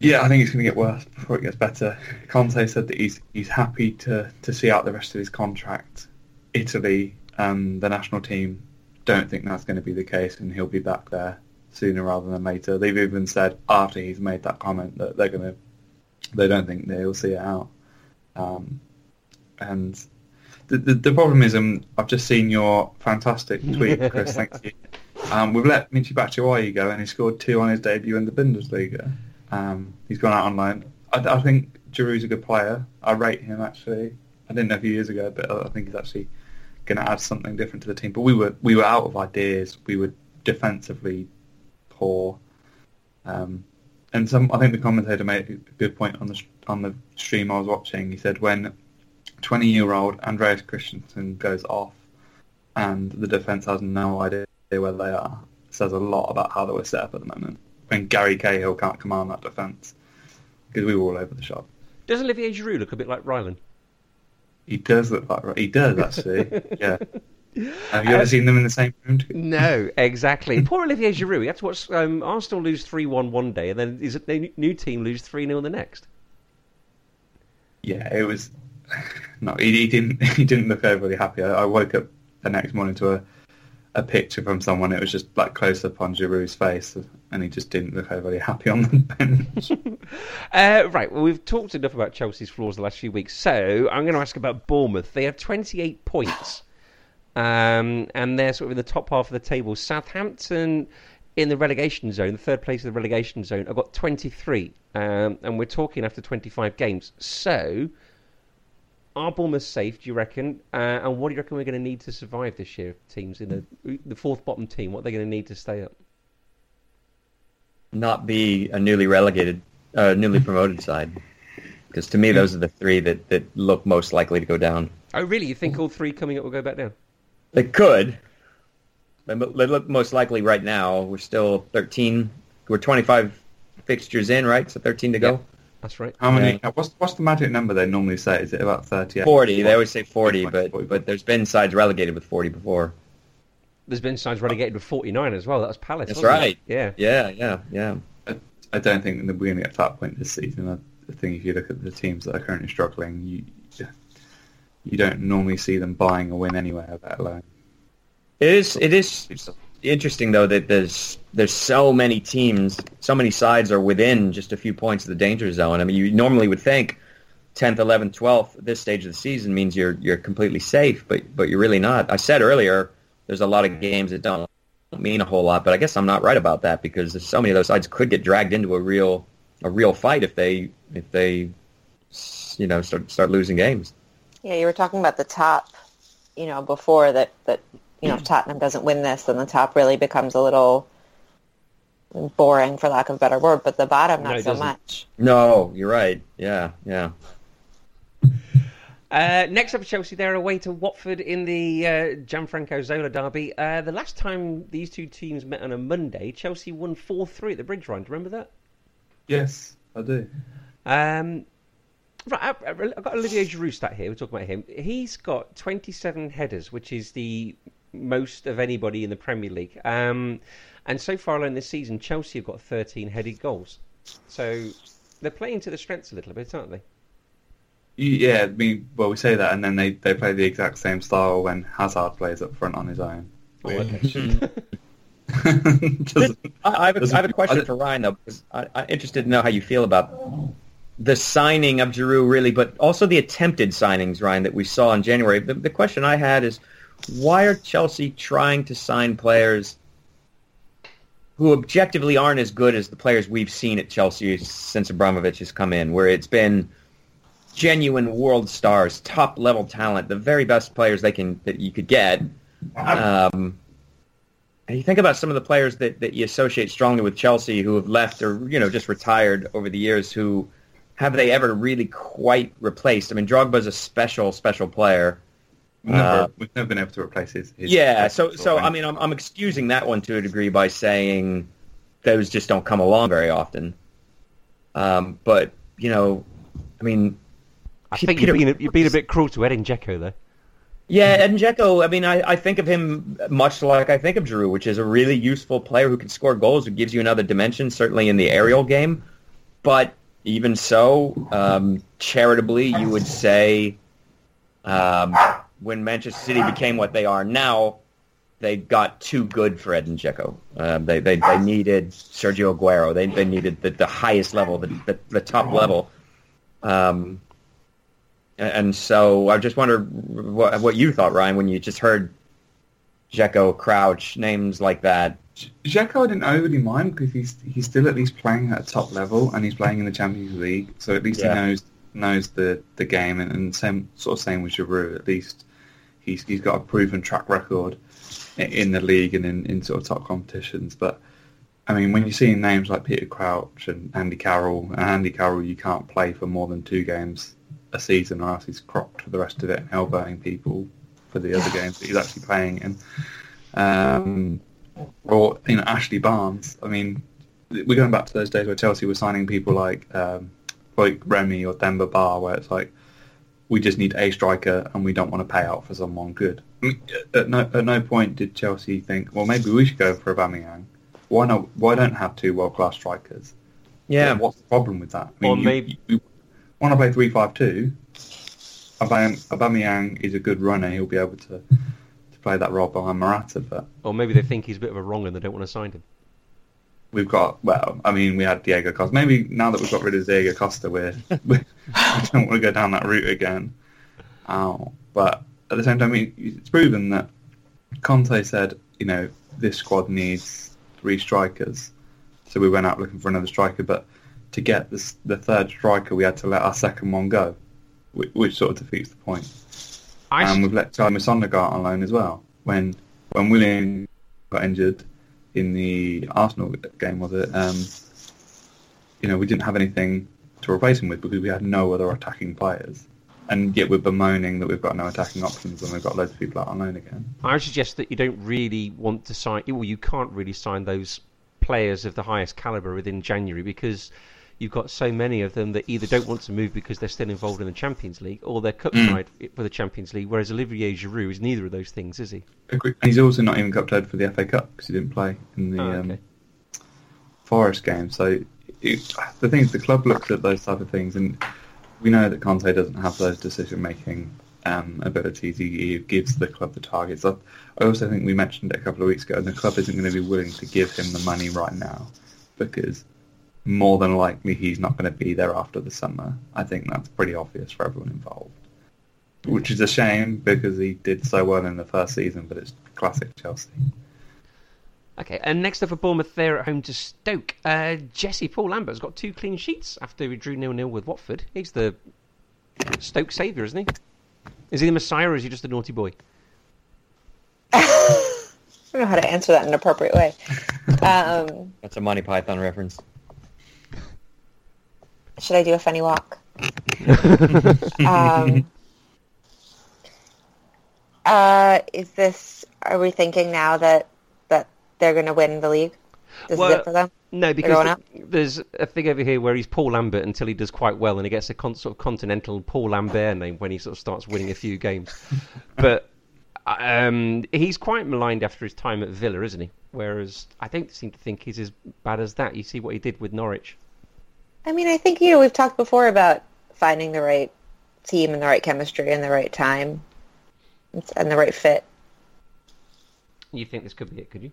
B: Yeah, I think it's going to get worse before it gets better. Conte said that he's he's happy to, to see out the rest of his contract. Italy, um, the national team, don't think that's going to be the case, and he'll be back there sooner rather than later. They've even said after he's made that comment that they're going to, they don't think they'll see it out. Um, and the, the the problem is, um, I've just seen your fantastic tweet, Chris. thank you. Um, we've let Michi Batshuayi go, and he scored two on his debut in the Bundesliga. Um, he's gone out on loan. I, I think Giroud's a good player. I rate him actually. I didn't know a few years ago, but I think he's actually going to add something different to the team. But we were we were out of ideas. We were defensively poor. Um, and some, I think the commentator made a good point on the on the stream I was watching. He said when 20-year-old Andreas Christensen goes off and the defence has no idea where they are, says a lot about how they were set up at the moment. When Gary Cahill can't command that defence because we were all over the shop.
A: Does Olivier Giroud look a bit like Rylan?
B: He does look like he does actually. yeah. Have you ever seen them in the same room? together?
A: No, exactly. Poor Olivier Giroud. You have to watch um, Arsenal lose 3-1 one day, and then his new new team lose 3-0 the next.
B: Yeah, it was. No, he, he didn't. He didn't look overly happy. I, I woke up the next morning to a a picture from someone. It was just like close up on Giroud's face, and he just didn't look overly happy on the bench.
A: Uh, right, well, we've talked enough about Chelsea's flaws the last few weeks, so I'm going to ask about Bournemouth. They have 28 points, um, and they're sort of in the top half of the table. Southampton in the relegation zone, the third place of the relegation zone, I've got 23, um, and we're talking after 25 games. So, are Bournemouth safe, do you reckon? Uh, and what do you reckon we're going to need to survive this year, teams in the, the fourth bottom team? What are they going to need to stay up?
C: Not be a newly relegated, uh, newly promoted side. Because to me, those are the three that, that look most likely to go down.
A: Oh, really? You think all three coming up will go back down?
C: They could. They look most likely right now. We're still 13. We're 25 fixtures in, right? So 13 to go.
A: That's right.
B: How many?
C: Yeah.
B: Uh, what's what's the magic number they normally say? Is it about thirty?
C: 40. They always say 40,
B: 40,
C: but but there's been sides relegated with 40 before.
A: There's been sides relegated with 49 as well. That was Palace.
C: That's
A: wasn't it?
C: right.
A: Yeah.
C: Yeah, yeah, yeah.
B: I, I don't think that we're going to get to that point this season. I, I think if you look at the teams that are currently struggling, you you don't normally see them buying a win anywhere, let alone.
C: It is. It is interesting though that there's there's so many teams, so many sides are within just a few points of the danger zone. I mean, you normally would think 10th, 11th, 12th at this stage of the season means you're you're completely safe, but but you're really not. I said earlier there's a lot of games that don't mean a whole lot, but I guess I'm not right about that because there's so many of those sides could get dragged into a real a real fight if they if they you know start start losing games.
D: Yeah, you were talking about the top, you know, before that that you know if Tottenham doesn't win this, then the top really becomes a little boring, for lack of a better word. But the bottom, not
A: No,
D: so
A: doesn't.
D: much.
C: No, you're right. Yeah, yeah.
A: Uh, next up, Chelsea. They're away to Watford in the uh, Gianfranco Zola derby. Uh, the last time these two teams met on a Monday, Chelsea won 4-3 at the Bridge Run. Do you remember that?
B: Yes, I do.
A: Um, right, I- I- I've got Olivier Giroud stat here. We're talking about him. He's got 27 headers, which is the most of anybody in the Premier League. Um, and so far alone this season, Chelsea have got 13 headed goals. So they're playing to the strengths a little bit, aren't they?
B: Yeah, I mean, well, we say that, and then they, they play the exact same style when Hazard plays up front on his own.
A: Oh, okay.
B: Doesn't-
C: I, I, have, a, I have a question for Ryan though, because I, I'm interested to know how you feel about the signing of Giroud, really, but also the attempted signings, Ryan, that we saw in January. The, the question I had is, why are Chelsea trying to sign players who objectively aren't as good as the players we've seen at Chelsea since Abramovich has come in, where it's been genuine world stars, top level talent, the very best players they can that you could get. Um, and you think about some of the players that, that you associate strongly with Chelsea who have left or you know just retired over the years. Who have they ever really quite replaced? I mean, Drogba's a special, special player.
B: We've, never,
C: Uh,
B: we've never been able to replace his. his
C: Yeah, so so I mean, I'm I'm excusing that one to a degree by saying those just don't come along very often. Um, but you know, I mean,
A: I think
C: Peter-
A: you've been, a, you've been a bit cruel to Edin Dzeko, though.
C: Yeah, Edin Dzeko, I mean, I, I think of him much like I think of Giroud, which is a really useful player who can score goals, who gives you another dimension, certainly in the aerial game. But even so, um, charitably, you would say um, when Manchester City became what they are now, they got too good for Edin Dzeko. Uh, they, they they needed Sergio Aguero. They they needed the, the highest level, the, the, the top level. Um, and so I just wonder what, what you thought, Ryan, when you just heard Dzeko, Crouch, names like that.
B: Xhaka I didn't overly mind because he's he's still at least playing at a top level and he's playing in the Champions League, so at least
C: Yeah.
B: he knows knows the, the game and, and same sort of same with Giroud. At least he's he's got a proven track record in the league and in, in sort of top competitions. But I mean, when you're seeing names like Peter Crouch and Andy Carroll, and Andy Carroll, you can't play for more than two games a season, or else he's cropped for the rest of it, and elbowing people for the other games that he's actually playing in. Um, or you know Ashley Barnes. I mean, we're going back to those days where Chelsea were signing people like um, like Remy or Demba Ba, where it's like we just need a striker and we don't want to pay out for someone good. Mm, I mean, at no at no point did Chelsea think, well, maybe we should go for Aubameyang. Why not? Why don't have two world class strikers?
C: Yeah,
B: What's the problem with that? I mean,
A: Or
B: you,
A: maybe-
B: you want to play three five two. Aubameyang is a good runner. He'll be able to to play that role behind Morata, but
A: Or maybe they think he's a bit of a wrong and they don't want to sign him.
B: We've got well, I mean, we had Diego Costa. Maybe now that we've got rid of Diego Costa, we're we don't want to go down that route again. Oh, but at the same time, it- it's proven that Conte said, you know, this squad needs three strikers, so we went out looking for another striker. But to get this, the third striker, we had to let our second one go, which, which sort of defeats the point.
A: I
B: and we've let Charlie Sondergaard on loan as well. When when Willian got injured in the Arsenal game, was it? Um, you know, we didn't have anything to replace him with because we had no other attacking players, and yet we're bemoaning that we've got no attacking options when we've got loads of people out on loan again.
A: I suggest that you don't really want to sign. Well, you can't really sign those players of the highest caliber within January because you've got so many of them that either don't want to move because they're still involved in the Champions League or they're cup
B: Mm.
A: for the Champions League. Whereas Olivier Giroud is neither of those things, is he?
B: And he's also not even cup tied for the FA Cup because he didn't play in the
A: Oh,
B: um. Forest game. So it, the thing is, the club looks at those type of things, and we know that Conte doesn't have those decision making um, abilities. He, he gives the club the targets. I, I also think we mentioned it a couple of weeks ago, and the club isn't going to be willing to give him the money right now because more than likely he's not going to be there after the summer. I think that's pretty obvious for everyone involved. Which is a shame because he did so well in the first season, but it's classic Chelsea.
A: Okay, and next up for Bournemouth, they're at home to Stoke. Uh, Jesse Paul Lambert's got two clean sheets after he drew nil-nil with Watford. He's the Stoke saviour, isn't he? Is he the Messiah or is he just a naughty boy?
D: I don't know how to answer that in an appropriate way. Um,
C: That's a Monty Python reference.
D: Should I do a funny walk? um, uh, is this? Are we thinking now that that they're going to win the league? This
A: Well,
D: is it for them.
A: No, because
D: up?
A: there's a thing over here where he's Paul Lambert until he does quite well, and he gets a con- sort of continental Paul Lambert name when he sort of starts winning a few games. but um, he's quite maligned after his time at Villa, isn't he? Whereas I don't seem to think he's as bad as that. You see what he did with Norwich.
D: I mean, I think you know we've talked before about finding the right team and the right chemistry and the right time and the right fit.
A: You think this could be it? Could you?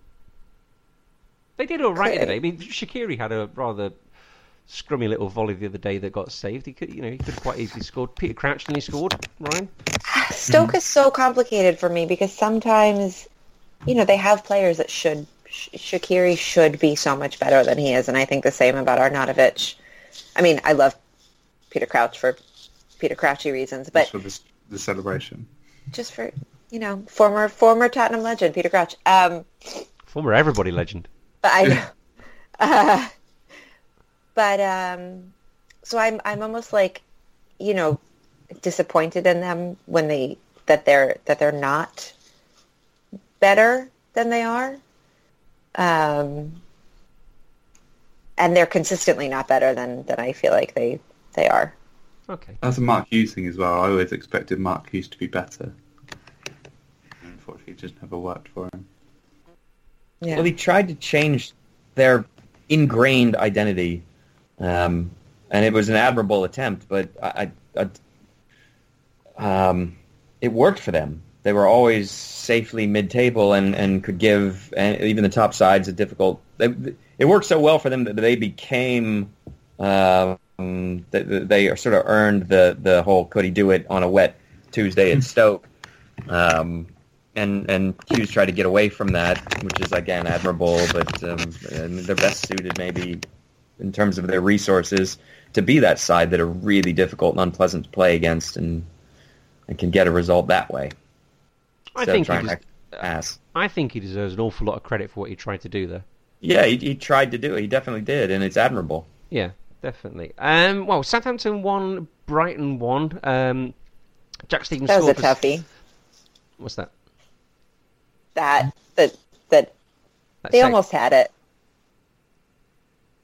A: They did all right
D: Could.
A: today. I mean, Shaqiri had a rather scrummy little volley the other day that got saved. He could, you know, he could have quite easily scored. Peter Crouch nearly scored. Ryan.
D: Ah, Stoke mm-hmm. is so complicated for me because sometimes, you know, they have players that should Sh- Shaqiri should be so much better than he is, and I think the same about Arnautovic. I mean, I love Peter Crouch for Peter Crouchy reasons, but
B: Just for the, the celebration.
D: just for you know, former former Tottenham legend Peter Crouch. Um,
A: Former everybody legend.
D: but I know. uh, but um, so I'm I'm almost like, you know, disappointed in them when they that they're that they're not better than they are. Um, and they're consistently not better than than I feel like they they are.
A: Okay.
B: That's a Mark Hughes thing as well. I always expected Mark Hughes to be better. Unfortunately, it just never worked for him.
D: Yeah.
C: Well, he tried to change their ingrained identity, um, and it was an admirable attempt. But I, I, I, um, it worked for them. They were always safely mid-table and, and could give and even the top sides a difficult. They, it worked so well for them that they became. Um, they, they sort of earned the the whole "could he do it on a wet Tuesday at Stoke." Um, and and Hughes tried to get away from that, which is again admirable. But um, they're best suited, maybe in terms of their resources, to be that side that are really difficult and unpleasant to play against, and and can get a result that way.
A: I think he des-. I think he deserves an awful lot of credit for what he tried to do there.
C: Yeah, he, he tried to do it. He definitely did, and it's admirable.
A: Yeah, definitely. Um, well, Southampton won, Brighton won. Um, Jack Stephens
D: that was a
A: scored.
D: toughie.
A: What's that?
D: That that that
A: That
D: they
A: sec-
D: almost had it.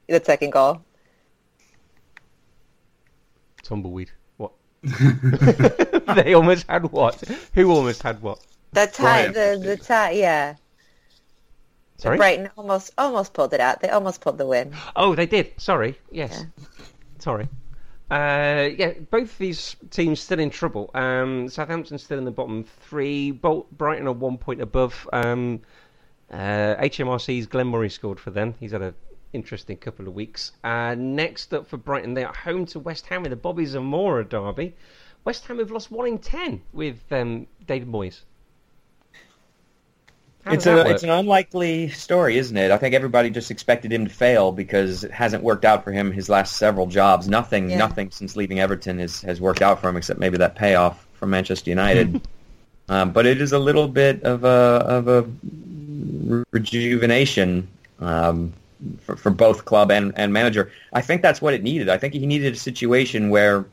D: The second goal.
A: tumbleweed. What? they almost had what? Who almost had what?
D: The tie,
B: Brighton.
D: the the tie, yeah.
A: Sorry.
D: Brighton almost almost pulled it out. They almost pulled the win.
A: Oh, they did. Sorry. Yes. Sorry. Uh, yeah, both these teams still in trouble. Um, Southampton still in the bottom three. Bol- Brighton are one point above. Um, uh, HMRC's Glenn Murray scored for them. He's had an interesting couple of weeks. Uh, next up for Brighton, they are home to West Ham in the Bobby Zamora derby. West Ham have lost one in ten with um, David Moyes. How
C: It's a it's an unlikely story, isn't it? I think everybody just expected him to fail because it hasn't worked out for him his last several jobs. Nothing
D: Yeah.
C: nothing since leaving Everton has has worked out for him except maybe that payoff from Manchester United. um, but it is a little bit of a of a rejuvenation um, for, for both club and, and manager. I think that's what it needed. I think he needed a situation where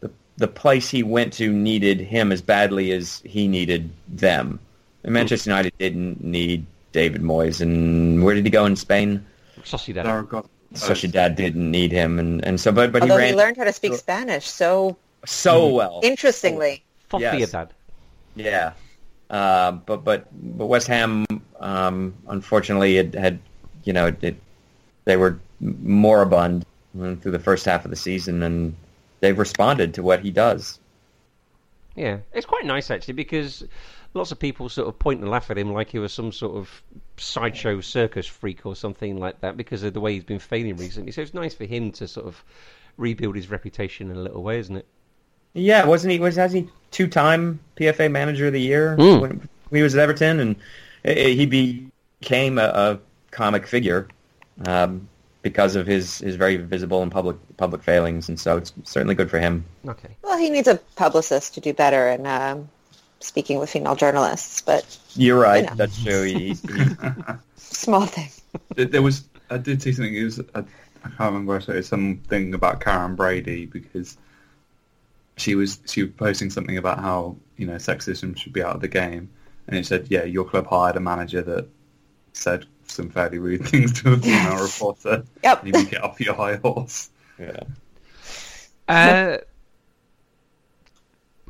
C: the the place he went to needed him as badly as he needed them. And Manchester United didn't need David Moyes, and where did he go in Spain?
A: Sociedad.
B: Zaragoza.
C: Sociedad didn't need him, and, and so but but
D: Although
C: he
D: he, learned how to speak Spanish so
C: so well.
D: interestingly.
A: Sociedad.
C: Yeah, uh, but but but West Ham, um, unfortunately, it had you know it, it, they were moribund through the first half of the season, and they've responded to what he does.
A: Yeah, it's quite nice actually because lots of people sort of point and laugh at him like he was some sort of sideshow circus freak or something like that because of the way he's been failing recently. So it's nice for him to sort of rebuild his reputation in a little way, isn't it?
C: Yeah, wasn't he? Was hasn't he two-time PFA Manager of the Year
A: Mm.
C: when, when he was at Everton, and uh, he became a, a comic figure um, because of his, his very visible and public public failings, and so it's certainly good for him.
A: Okay.
D: Well, he needs a publicist to do better in um, speaking with female journalists, but
C: You're right.
D: I know.
C: That's true. He, he,
D: small thing.
B: There there was I did see something. It was I, I can't remember. Where I saw it, something about Karren Brady because she was she was posting something about how you know sexism should be out of the game, and it said, yeah, your club hired a manager that said some fairly rude things to a female
D: Yes.
B: reporter.
D: Yep.
B: You need to get off your high horse.
C: yeah.
A: Uh,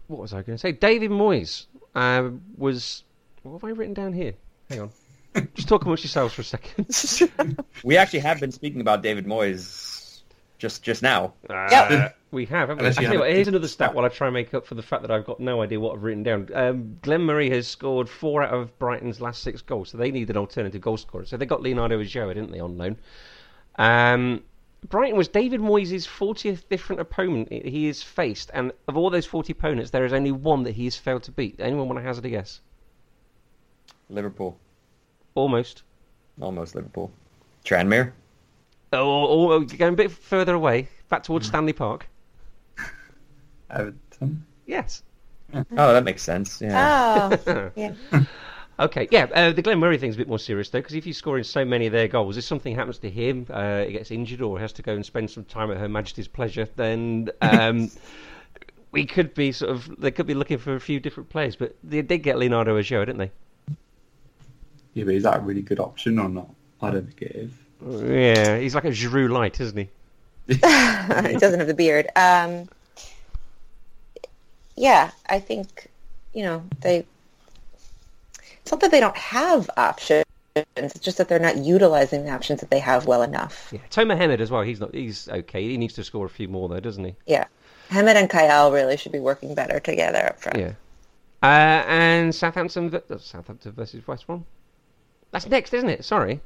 A: what was I going to say? David Moyes uh, was. What have I written down here? Hang on. Just talk amongst yourselves for a second.
C: We actually have been speaking about David Moyes just just now.
A: Uh, we have, haven't we? I
B: Unless you have
A: what, here's another stat while I try and make up for the fact that I've got no idea what I've written down. Um, Glenn Murray has scored four out of Brighton's last six goals, so they need an alternative goal scorer. So they got Leonardo Ulloa, didn't they, on loan? Um, Brighton was David Moyes' 40th different opponent he has faced, and of all those 40 opponents, there is only one that he has failed to beat. Anyone want to hazard a guess?
C: Liverpool,
A: Almost.
C: almost Liverpool. Tranmere.
A: Oh, oh, oh, oh going a bit further away, back towards mm. Stanley Park.
B: Everton.
A: Yes.
C: Oh, that makes sense. Yeah.
D: Oh, yeah.
A: Okay, yeah, uh, the Glenn Murray thing's a bit more serious though, because if he's scoring so many of their goals, if something happens to him, uh, he gets injured or has to go and spend some time at Her Majesty's pleasure, then um, we could be sort of they could be looking for a few different players. But they did get Leonardo Ulloa, didn't they?
B: Yeah, but is that a really good option or not? I don't think it is.
A: Yeah, he's like a Giroud light, isn't he?
D: he doesn't have the beard. Um, yeah, I think you know they. It's not that they don't have options. It's just that they're not utilizing the options that they have well enough.
A: Yeah, Tomer Hemed as well. He's not. He's okay. He needs to score a few more though, doesn't he?
D: Yeah, Hemed and Kyle really should be working better together up front.
A: Yeah. Uh, and Southampton, Southampton versus West Brom. That's next, isn't it? Sorry,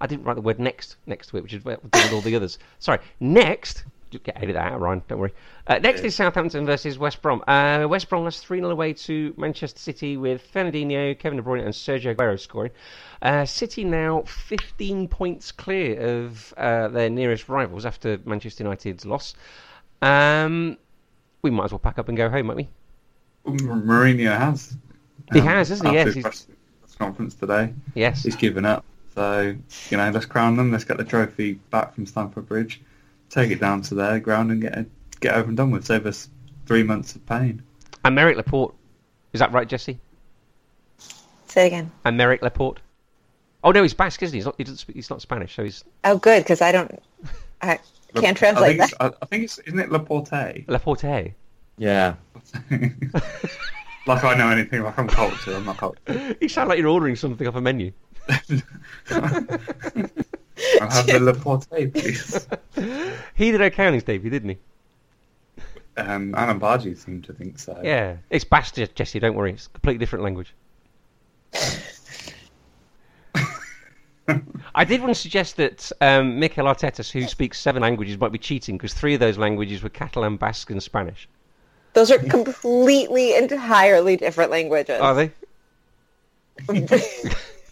A: I didn't write the word next next to it, which is what we're doing with all the others. Sorry, next. Just Get edit that out, Ryan. Don't worry. Uh, next is Southampton versus West Brom. Uh, West Brom lost 3 0 away to Manchester City with Fernandinho, Kevin De Bruyne, and Sergio Aguero scoring. Uh, City now 15 points clear of uh, their nearest rivals after Manchester United's loss. Um, we might as well pack up and go home, might we?
B: Mourinho has.
A: He has, hasn't he? Yes, he's-
B: conference today.
A: Yes.
B: He's given up. So, you know, let's crown them. Let's get the trophy back from Stamford Bridge, take it down to their ground and get it, get over and done with. Save us three months of pain.
A: And Merrick Laporte. Is that right, Jesse?
D: Say it again.
A: And Merrick Laporte. Oh no, he's Basque, isn't he? He's not. He doesn't speak, he's not Spanish, so he's
D: Oh, good because I don't. I can't translate
B: I think,
D: that.
B: it's, I, I think it's, isn't it Laporte?
A: Laporte.
C: Yeah.
B: like I know anything, like I'm culture, I'm not culture.
A: You sound like you're ordering something off a menu.
B: I'll have the Laporte, please.
A: He did okay on his debut, didn't he?
B: Um, Alan Bargy seemed to think so.
A: Yeah, it's Basque, Jesse. Don't worry, it's a completely different language. I did want to suggest that um, Mikel Arteta, who speaks seven languages, might be cheating because three of those languages were Catalan, Basque, and Spanish.
D: Those are completely, entirely different languages.
A: Are they?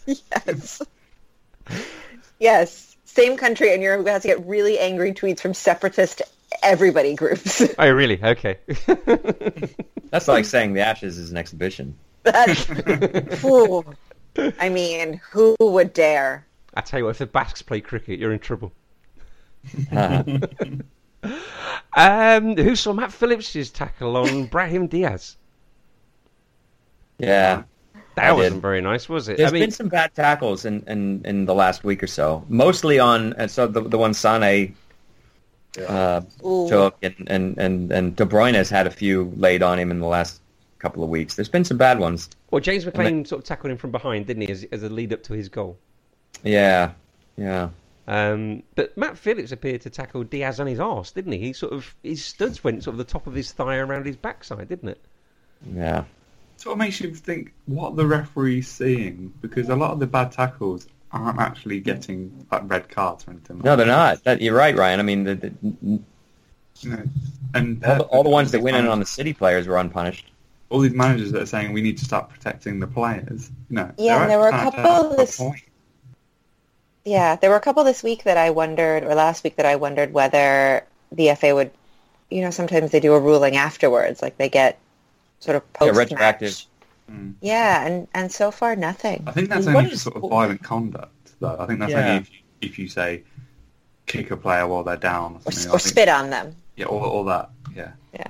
D: yes. Yes. Same country, and you're about to get really angry tweets from separatist everybody groups.
A: Oh, really? Okay.
C: That's like saying the Ashes is an exhibition.
D: That's, Phew. I mean, who would dare?
A: I tell you what, if the Basques play cricket, you're in trouble. Um, who saw Matt Phillips' tackle on Brahim Diaz?
C: yeah.
A: That
C: I
A: wasn't
C: did.
A: very nice, was it?
C: There's
A: I mean,
C: been some bad tackles in, in, in the last week or so. Mostly on and so the the one Sane uh, took and, and, and, and De Bruyne has had a few laid on him in the last couple of weeks. There's been some bad ones.
A: well, James McLean sort of tackled him from behind, didn't he, as, as a lead up to his goal?
C: Yeah. Yeah.
A: Um, but Matt Phillips appeared to tackle Diaz on his arse, didn't he? He sort of his studs went sort of the top of his thigh around his backside, didn't it?
C: Yeah.
B: Sort of makes you think what the referee's seeing because a lot of the bad tackles aren't actually getting like red cards or anything. Like
C: No, they're not. That, you're right, Ryan. I mean, the, the,
B: You know, and
C: all, the, all the ones that went in on the City players were unpunished.
B: all these managers that are saying we need to start protecting the players. You know,
D: Yeah, and there were a couple
B: to have a
D: this-
B: point.
D: Yeah, there were a couple this week that I wondered, or last week that I wondered whether the FA would, you know, sometimes they do a ruling afterwards, like they get sort of
C: Yeah, retroactive.
B: Mm.
D: Yeah, and and so far nothing.
B: I think that's
C: What
B: only for sort of violent conduct, though. I think that's
C: Yeah.
B: only if you, if you say kick a player while they're down or
D: Or, or
B: think-
D: spit on them.
B: Yeah, all, all that. Yeah.
D: Yeah.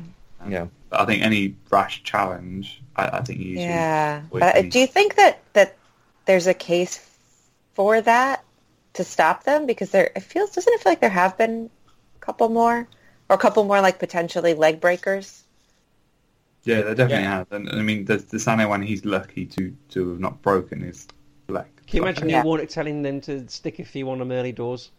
C: Yeah.
B: But I think any rash challenge, I, I think you usually
D: Yeah. But uh, do you think that that there's a case for that to stop them? Because there, it feels doesn't it feel like there have been a couple more, or a couple more like potentially leg breakers?
B: Yeah, they definitely
C: Yeah.
B: have. And I mean, the, the Sané one, he's lucky to, to have not broken his leg.
A: Can you imagine
D: Yeah.
A: Neil Warnock telling them to stick a few on them early doors?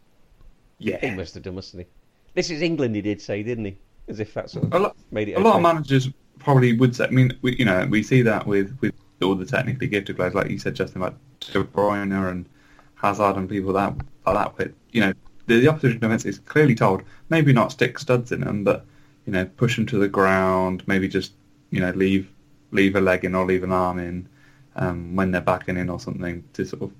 B: Yeah, He
A: must have done, mustn't he? This is England, he did say, didn't he? As if that sort of
B: A lot,
A: made it
B: a lot of managers probably would say. I mean, we, you know, we see that with, with all the technically gifted players, like you said, Justin, like De Bruyne and Hazard and people that like that. With you know, the, the opposition defence is clearly told maybe not stick studs in them, but you know, push them to the ground. Maybe just you know leave leave a leg in or leave an arm in um, when they're backing in or something to sort of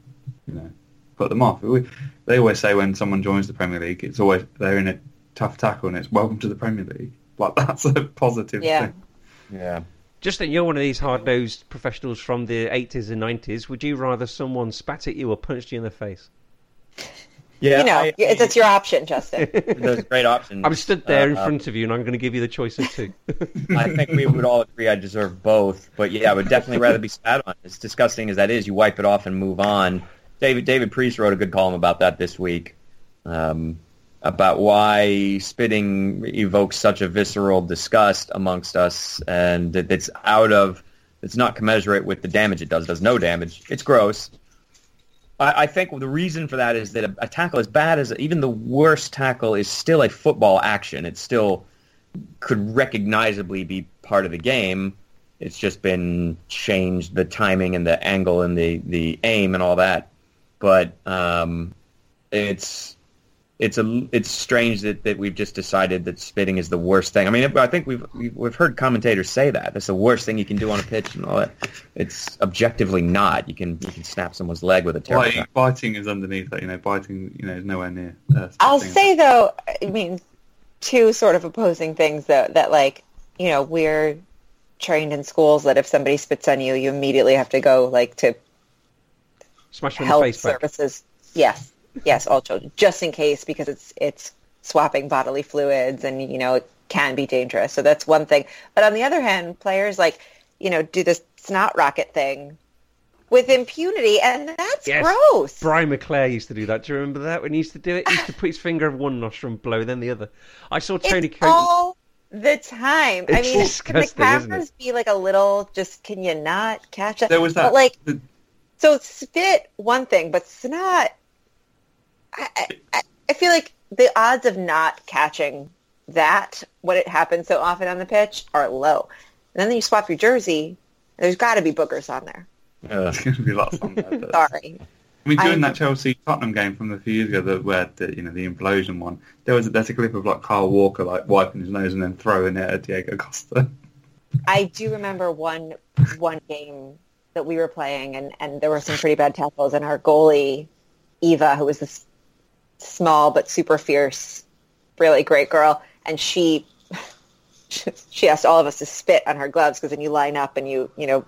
B: you know put them off. We, they always say when someone joins the Premier League, it's always they're in a tough tackle and it's welcome to the Premier League. Like that's a positive
D: Yeah.
B: thing.
C: Yeah.
A: Just that you're one of these hard-nosed professionals from the 80s and 90s. Would you rather someone spat at you or punched you in the face?
C: Yeah.
D: you know,
C: I-
D: it's, it's your option, Justin.
C: Those great options.
A: I'm stood there in
C: Uh,
A: front of you, and I'm going to give you the choice of two.
C: I think we would all agree I deserve both, but yeah, I would definitely rather be spat on. As disgusting as that is, you wipe it off and move on. David David Priest wrote a good column about that this week, um, about why spitting evokes such a visceral disgust amongst us, and that it's out of it's not commensurate with the damage it does. It does no damage. It's gross. I, I think the reason for that is that a, a tackle, as bad as even the worst tackle, is still a football action. It still could recognizably be part of the game. It's just been changed the timing and the angle and the, the aim and all that. But um, it's it's a it's strange that, that we've just decided that spitting is the worst thing. I mean, I think we've we've, we've heard commentators say that that's the worst thing you can do on a pitch and all that. It's objectively not. You can you can snap someone's leg with a terrible.
B: Like,
C: tackle.
B: biting is underneath that. You know, biting you know is nowhere near. Uh,
D: I'll say though, I mean, two sort of opposing things though. That like, you know, we're trained in schools that if somebody spits on you, you immediately have to go like to
A: Smash him in the
D: health
A: face back.
D: services. Yes, yes, all children, just in case because it's it's swapping bodily fluids and you know it can be dangerous. So that's one thing. But on the other hand, players like you know do this snot rocket thing with impunity, and that's
A: Yes.
D: gross.
A: Brian McClair used to do that. Do you remember that when he used to do it? He used to put his finger over one nostril and blow, then the other. I saw Tony
D: it's
A: Coton.
D: all the time. I mean, can the
A: disgusting, isn't
D: cameras be like a little? Just can you not catch it?
B: There was that.
D: But like,
B: the-
D: so spit one thing, but snot. I, I- I, I feel like the odds of not catching that when it happens so often on the pitch are low. And then you swap your jersey. There's got to be boogers on there.
C: Ugh.
B: There's going to be lots on there.
D: Sorry.
B: I mean, during
D: I-
B: that Chelsea Tottenham game from a few years ago, that where the you know the implosion one, there was there's a clip of like Kyle Walker like wiping his nose and then throwing it at Diego Costa.
D: I do remember one one game that we were playing, and, and there were some pretty bad tackles, and our goalie Eva, who was this small but super fierce, really great girl, and she she asked all of us to spit on her gloves because then you line up and you you know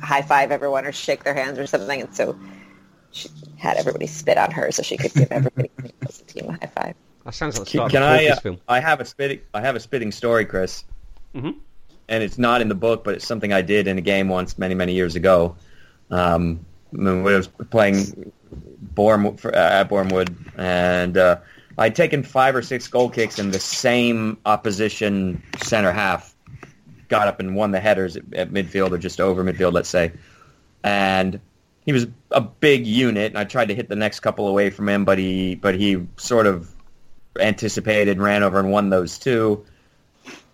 D: high five everyone or shake their hands or something, and so she had everybody spit on her so she could give everybody on the team a high five.
A: That sounds like the
C: Can,
A: start
C: can
A: of a
C: I?
A: Focus
C: Uh,
A: film.
C: I have a spitting. I have a spitting story, Chris.
A: Mhm.
C: And it's not in the book, but it's something I did in a game once, many many years ago. Um, when I was playing Bourne, uh, at Bournemouth, and uh, I'd taken five or six goal kicks, and the same opposition center half got up and won the headers at, at midfield or just over midfield, let's say. And he was a big unit, and I tried to hit the next couple away from him, but he but he sort of anticipated, ran over, and won those two.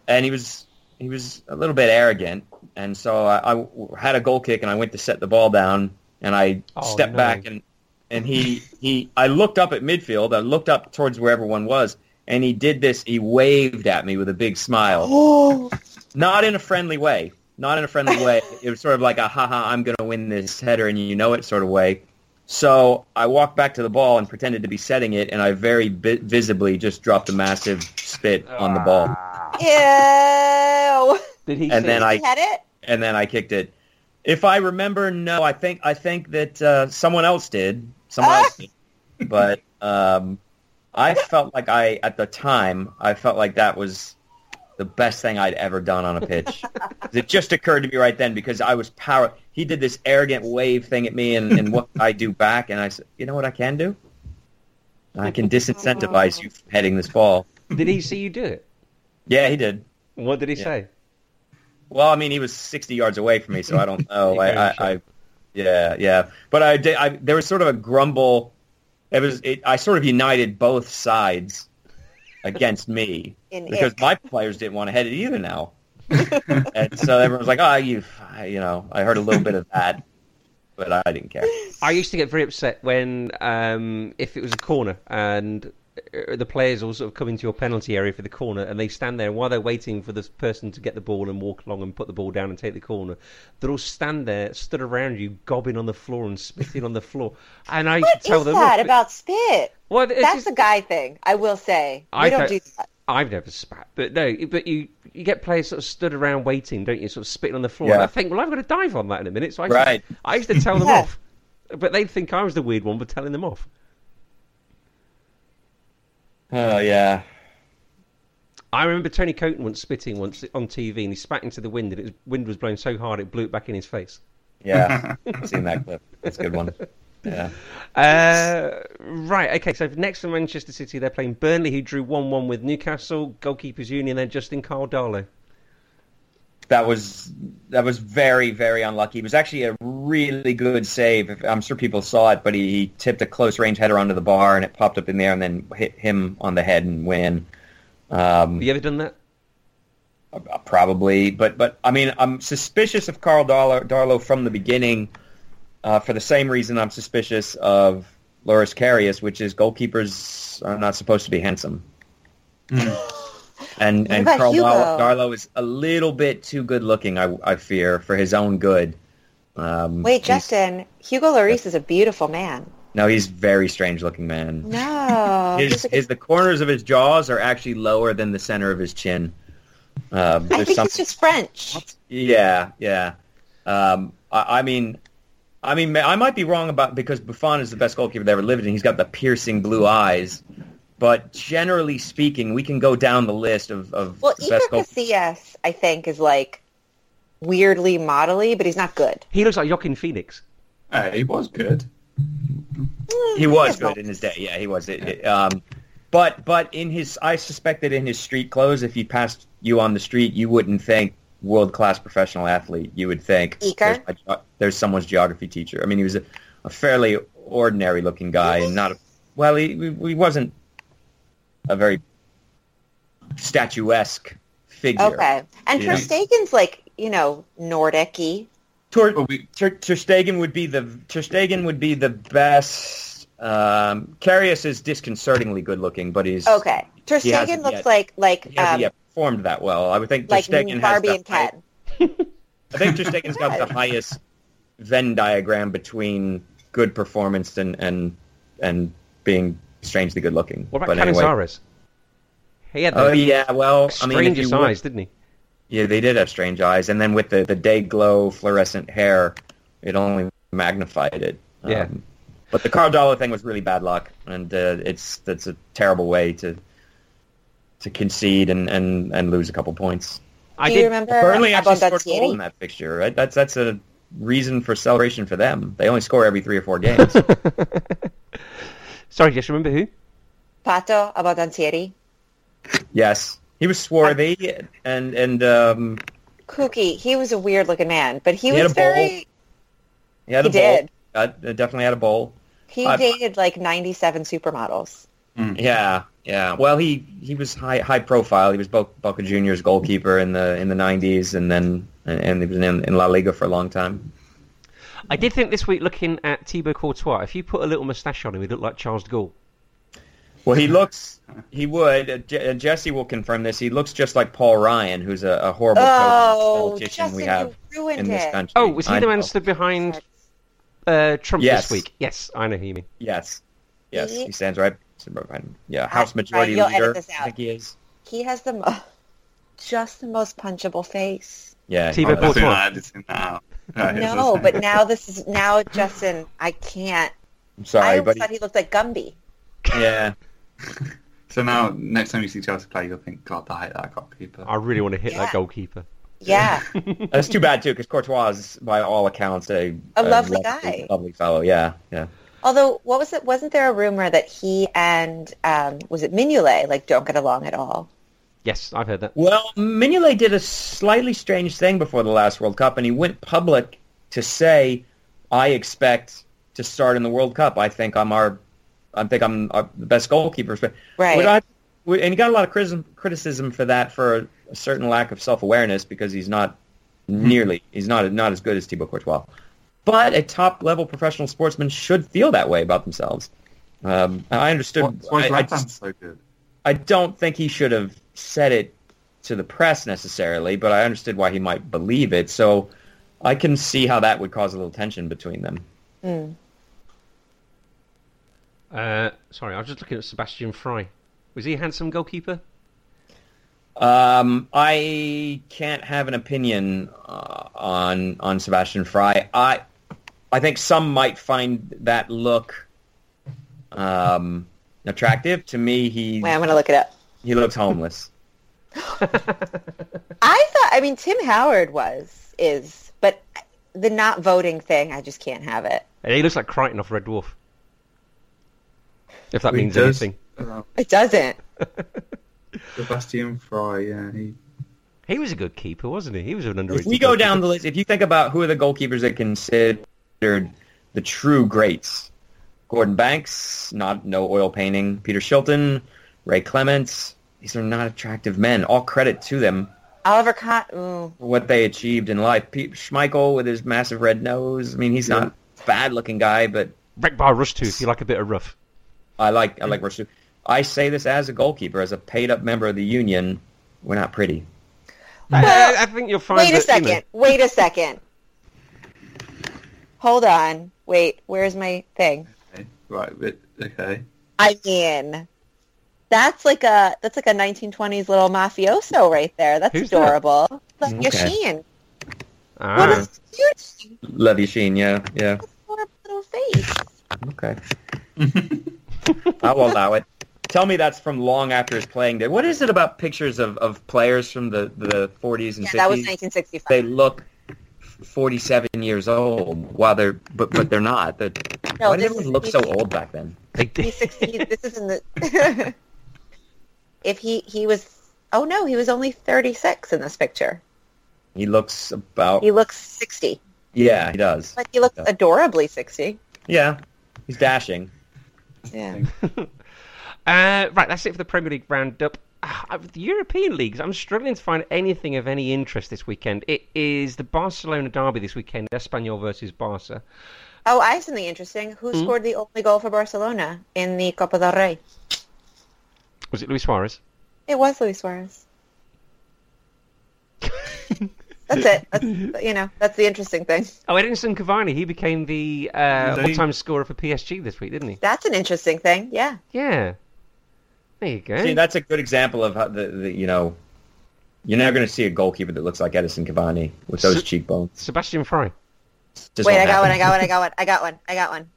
C: And he was he was a little bit arrogant, and so I, I had a goal kick, and I went to set the ball down, and I
A: Oh,
C: stepped
A: no.
C: back, and and he he I looked up at midfield, I looked up towards where everyone was, and he did this. He waved at me with a big smile,
D: Oh,
C: not in a friendly way, not in a friendly way. It was sort of like a haha, I'm going to win this header, and you know it sort of way. So I walked back to the ball and pretended to be setting it, and I very bi- visibly just dropped a massive spit on the ball.
D: ew.
A: Did he?
C: And then
A: it?
C: I
D: had it?
C: and then I kicked it. If I remember, no, I think I think that uh, someone else did. Someone else. But um, I felt like I at the time I felt like that was the best thing I'd ever done on a pitch. it just occurred to me right then because I was power. He did this arrogant wave thing at me, and, and what I do back, and I said, you know what I can do? I can disincentivize you from heading this ball.
A: Did he see you do it?
C: Yeah, he did.
A: What did he
C: Yeah.
A: say?
C: Well, I mean, he was 60 yards away from me, so I don't know.
A: You
C: I,
A: gave
C: I,
A: him a
C: I, yeah, yeah. But I did. I, there was sort of a grumble. It was. It, I sort of united both sides against me
D: In
C: because
D: ick.
C: my players didn't want to head it either now, and so everyone was like, "Oh, you," you know. I heard a little bit of that, but I didn't care.
A: I used to get very upset when, um, if it was a corner and Uh, the players all sort of come into your penalty area for the corner and they stand there and while they're waiting for this person to get the ball and walk along and put the ball down and take the corner, they'll all stand there, stood around you, gobbing on the floor and spitting on the floor. And I used
D: What
A: to tell
D: is
A: them,
D: that
A: "Look,
D: about spit?
A: well,
D: That's
A: just-
D: a guy thing, I will say. We
A: I
D: don't
A: don't-
D: do that.
A: I've never spat, but no, but you you get players sort of stood around waiting, don't you? Sort of spitting on the floor.
C: Yeah.
A: And I think, well, I've got to dive on that in a minute. So I used
C: Right.
A: To, I used to tell them
D: Yeah.
A: off, but they'd think I was the weird one for telling them off.
C: Oh yeah.
A: I remember Tony Coton once spitting once on TV, and he spat into the wind, and the wind was blowing so hard it blew it back in his face.
C: Yeah, I've seen that clip. That's a good one. Yeah.
A: Uh, right, okay. So next for Manchester City, they're playing Burnley, who drew one-one with Newcastle. Goalkeepers Union, then Justin Karl Darlow.
C: That was that was very very unlucky. It was actually a really good save. I'm sure people saw it, but he, he tipped a close range header onto the bar and it popped up in there and then hit him on the head and win. Um,
A: Have you ever done that?
C: uh, probably, but but I mean, I'm suspicious of Karl Darlow, Darlow from the beginning, uh, for the same reason I'm suspicious of Loris Karius, which is goalkeepers are not supposed to be handsome. And and
D: Karl
C: Darlow is a little bit too good looking, I, I fear, for his own good. Um,
D: Wait, Justin, Hugo Lloris is a beautiful man.
C: No, he's a very strange looking man.
D: No.
C: his,
D: a-
C: his the corners of his jaws are actually lower than the center of his chin. Um,
D: I think he's just French.
C: Yeah, yeah. Um, I, I mean, I mean, I might be wrong about because Buffon is the best goalkeeper that ever lived, and he's got the piercing blue eyes. But generally speaking, we can go down the list of, of
D: Well,
C: the
D: Iker
C: best goalkeepers.
D: Casillas, I think, is like weirdly modelly, but he's not good.
A: He looks like Joaquin Phoenix.
B: Uh, he was good.
C: He was
D: He's not-
C: good in his day. Yeah, he was. It, it, um, but but in his, I suspect that in his street clothes, if he passed you on the street, you wouldn't think world class professional athlete. You would think there's, my there's someone's geography teacher. I mean, he was a, a fairly ordinary looking guy, and not a, well, he he wasn't a very statuesque figure.
D: Okay. And
C: Yeah.
D: Ter Stegen's like, you know, Nordic-y.
C: Ter,
B: Well, we,
C: Ter, Ter Stegen would be the Ter Stegen would be the best. Um, Karius is disconcertingly good looking, but he's
D: Okay. Ter
C: He
D: Stegen looks
C: yet.
D: like like
C: He hasn't
D: um,
C: yet performed that well. I would think
D: like
C: Ter Stegen
D: Barbie
C: has
D: and
C: the high-
D: Ken.
C: I think Ter Stegen's got the highest Venn diagram between good performance and and and being strangely good looking.
A: What about
C: but anyway.
A: Canizares? He had the
C: Oh yeah, well, I mean, if
A: strangest
C: you
A: eyes, didn't he?
C: yeah, they did have strange eyes, and then with the the day glow fluorescent hair, it only magnified it.
A: Yeah.
C: Um, but the Karl Darlow thing was really bad luck, and uh, it's that's a terrible way to to concede and, and, and lose a couple points.
A: I
D: Do
A: did.
D: you remember
C: Burnley actually scored a goal in that fixture. Right? That's that's a reason for celebration for them. They only score every three or four games.
A: Sorry, just remember who?
D: Pato Abbondanzieri.
C: yes, he was swarthy and and um,
D: Kooky. He was a weird looking man, but he,
C: He had
D: was
C: a bowl.
D: very.
C: he had
D: He
C: a bowl.
D: did.
C: Uh, definitely had a bowl.
D: He
C: I-
D: dated like 97 supermodels.
C: Yeah, Yeah, well, he, he was high high profile. He was Bo- Boca Juniors goalkeeper in the in the '90s, and then and, and he was in, in La Liga for a long time.
A: I did think this week, looking at Thibaut Courtois, if you put a little moustache on him, he'd look like Charles de Gaulle.
C: Well, he looks. He would. Uh, Je- uh, Jesse will confirm this. He looks just like Paul Ryan, who's a, a horrible
D: Oh,
C: politician
D: Justin,
C: we have in this
D: it.
C: country.
A: Oh, was he
C: I
A: the man stood behind uh, Trump
C: Yes.
A: this week? Yes, I know who you mean.
C: Yes, yes,
D: He-
C: he stands right. behind. Yeah, House
D: Right,
C: Majority
D: you'll edit
C: Leader.
D: this
C: I
D: out.
C: think he is.
D: He has the mo- just the most punchable face.
C: Yeah,
A: Thibaut
B: I
A: Courtois.
B: Think I edited that out. Right,
D: No, but now this is now Justin. I can't.
C: I'm sorry,
D: always
C: but
D: thought he looked like Gumby.
C: yeah,
B: So now, next time you see Chelsea play, you'll think, God, I hate that goalkeeper.
A: I really want to hit
D: Yeah.
A: that goalkeeper.
D: Yeah,
C: that's too bad too, because Courtois is, by all accounts, a,
D: A lovely guy.
C: lovely fellow. Yeah, yeah.
D: Although, what was it? Wasn't there a rumor that he and um, was it Mignolet like don't get along at all?
A: Yes, I've heard that.
C: Well, Mignolet did a slightly strange thing before the last World Cup, and he went public to say, "I expect to start in the World Cup. I think I'm our, I think I'm our, the best goalkeeper."
D: Right.
C: I- and he got a lot of criticism, criticism for that for a certain lack of self awareness because he's not nearly he's not not as good as Thibaut Courtois. But a top level professional sportsman should feel that way about themselves. Um, I understood.
B: What's why is
C: I, I just-
B: so good?
C: I don't think he should have said it to the press necessarily, but I understood why he might believe it. So I can see how that would cause a little tension between them.
D: Hmm.
A: Uh, sorry, I was just looking at Sebastian Frey. Was he a handsome goalkeeper?
C: Um, I can't have an opinion uh, on on Sebastian Frey. I I think some might find that look um, attractive. To me, he
D: Wait, I'm gonna look it up.
C: He looks homeless.
D: I thought. I mean, Tim Howard was is, but the not voting thing, I just can't have it.
A: And he looks like Kryten off Red Dwarf. If that
B: He
A: means
B: does.
A: anything.
B: Uh,
D: It doesn't.
B: Sebastian Frey, yeah, he
A: He was a good keeper, wasn't he? He was an underrated
C: If we go
A: goalkeeper.
C: down the list, if you think about who are the goalkeepers that considered the true greats, Gordon Banks, not no oil painting, Peter Shilton, Ray Clemence, these are not attractive men. All credit to them
D: Oliver Kahn. Ooh,
C: for what they achieved in life. Pete Schmeichel with his massive red nose. I mean, he's not a bad looking guy, but
A: Wrecked by Rush too, if you like a bit of rough.
C: I like I like Rasu. I say this as a goalkeeper, as a paid up member of the union. We're not pretty.
A: I-
D: Well,
A: I, I think you'll find
D: wait a
A: that, you
D: second.
A: know-
D: Wait a second. Hold on. Wait. Where's my thing?
B: okay. right, but okay.
D: I mean, that's like a that's like a 1920s little mafioso right there. That's
A: Who's that?
D: adorable. Like
C: Okay.
D: Yashin.
A: Ah.
D: What is cute?
C: Lev Yashin, yeah, yeah.
D: Adorable little face.
C: Okay. I'll allow it. Tell me that's from long after his playing day. What is it about pictures of, of players from the, the 40s and
D: Yeah,
C: 50s?
D: that was 1965.
C: They look 47 years old while they're but but they're not. They're,
D: No,
C: why did everyone look so old back then?
A: They did.
D: He's 60. this is in the. if he he was, oh no, he was only 36 in this picture.
C: He looks about
D: He looks 60,
C: yeah, he does.
D: but he looks
C: Yeah.
D: adorably 60.
C: Yeah, he's dashing.
D: Yeah.
A: Uh, right, that's it for the Premier League roundup. Uh, the European leagues, I'm struggling to find anything of any interest this weekend. It is the Barcelona derby this weekend, Espanyol versus Barca.
D: Oh, I have something interesting. Who
A: Hmm?
D: scored the only goal for Barcelona in the Copa del Rey?
A: Was it Luis Suarez?
D: It was Luis Suarez. That's it. That's, you know, that's the interesting thing.
A: Oh, Edinson Cavani. He became the uh, all-time scorer for PSG this week, didn't he?
D: That's an interesting thing. Yeah.
A: Yeah. There you go.
C: See, that's a good example of how the, the you know, you're never going to see a goalkeeper that looks like Edinson Cavani with those
A: So-
C: cheekbones.
A: Sebastian Frey.
C: Just
D: Wait,
C: won't
D: I got one. I got one. I got one. I got one. I got one.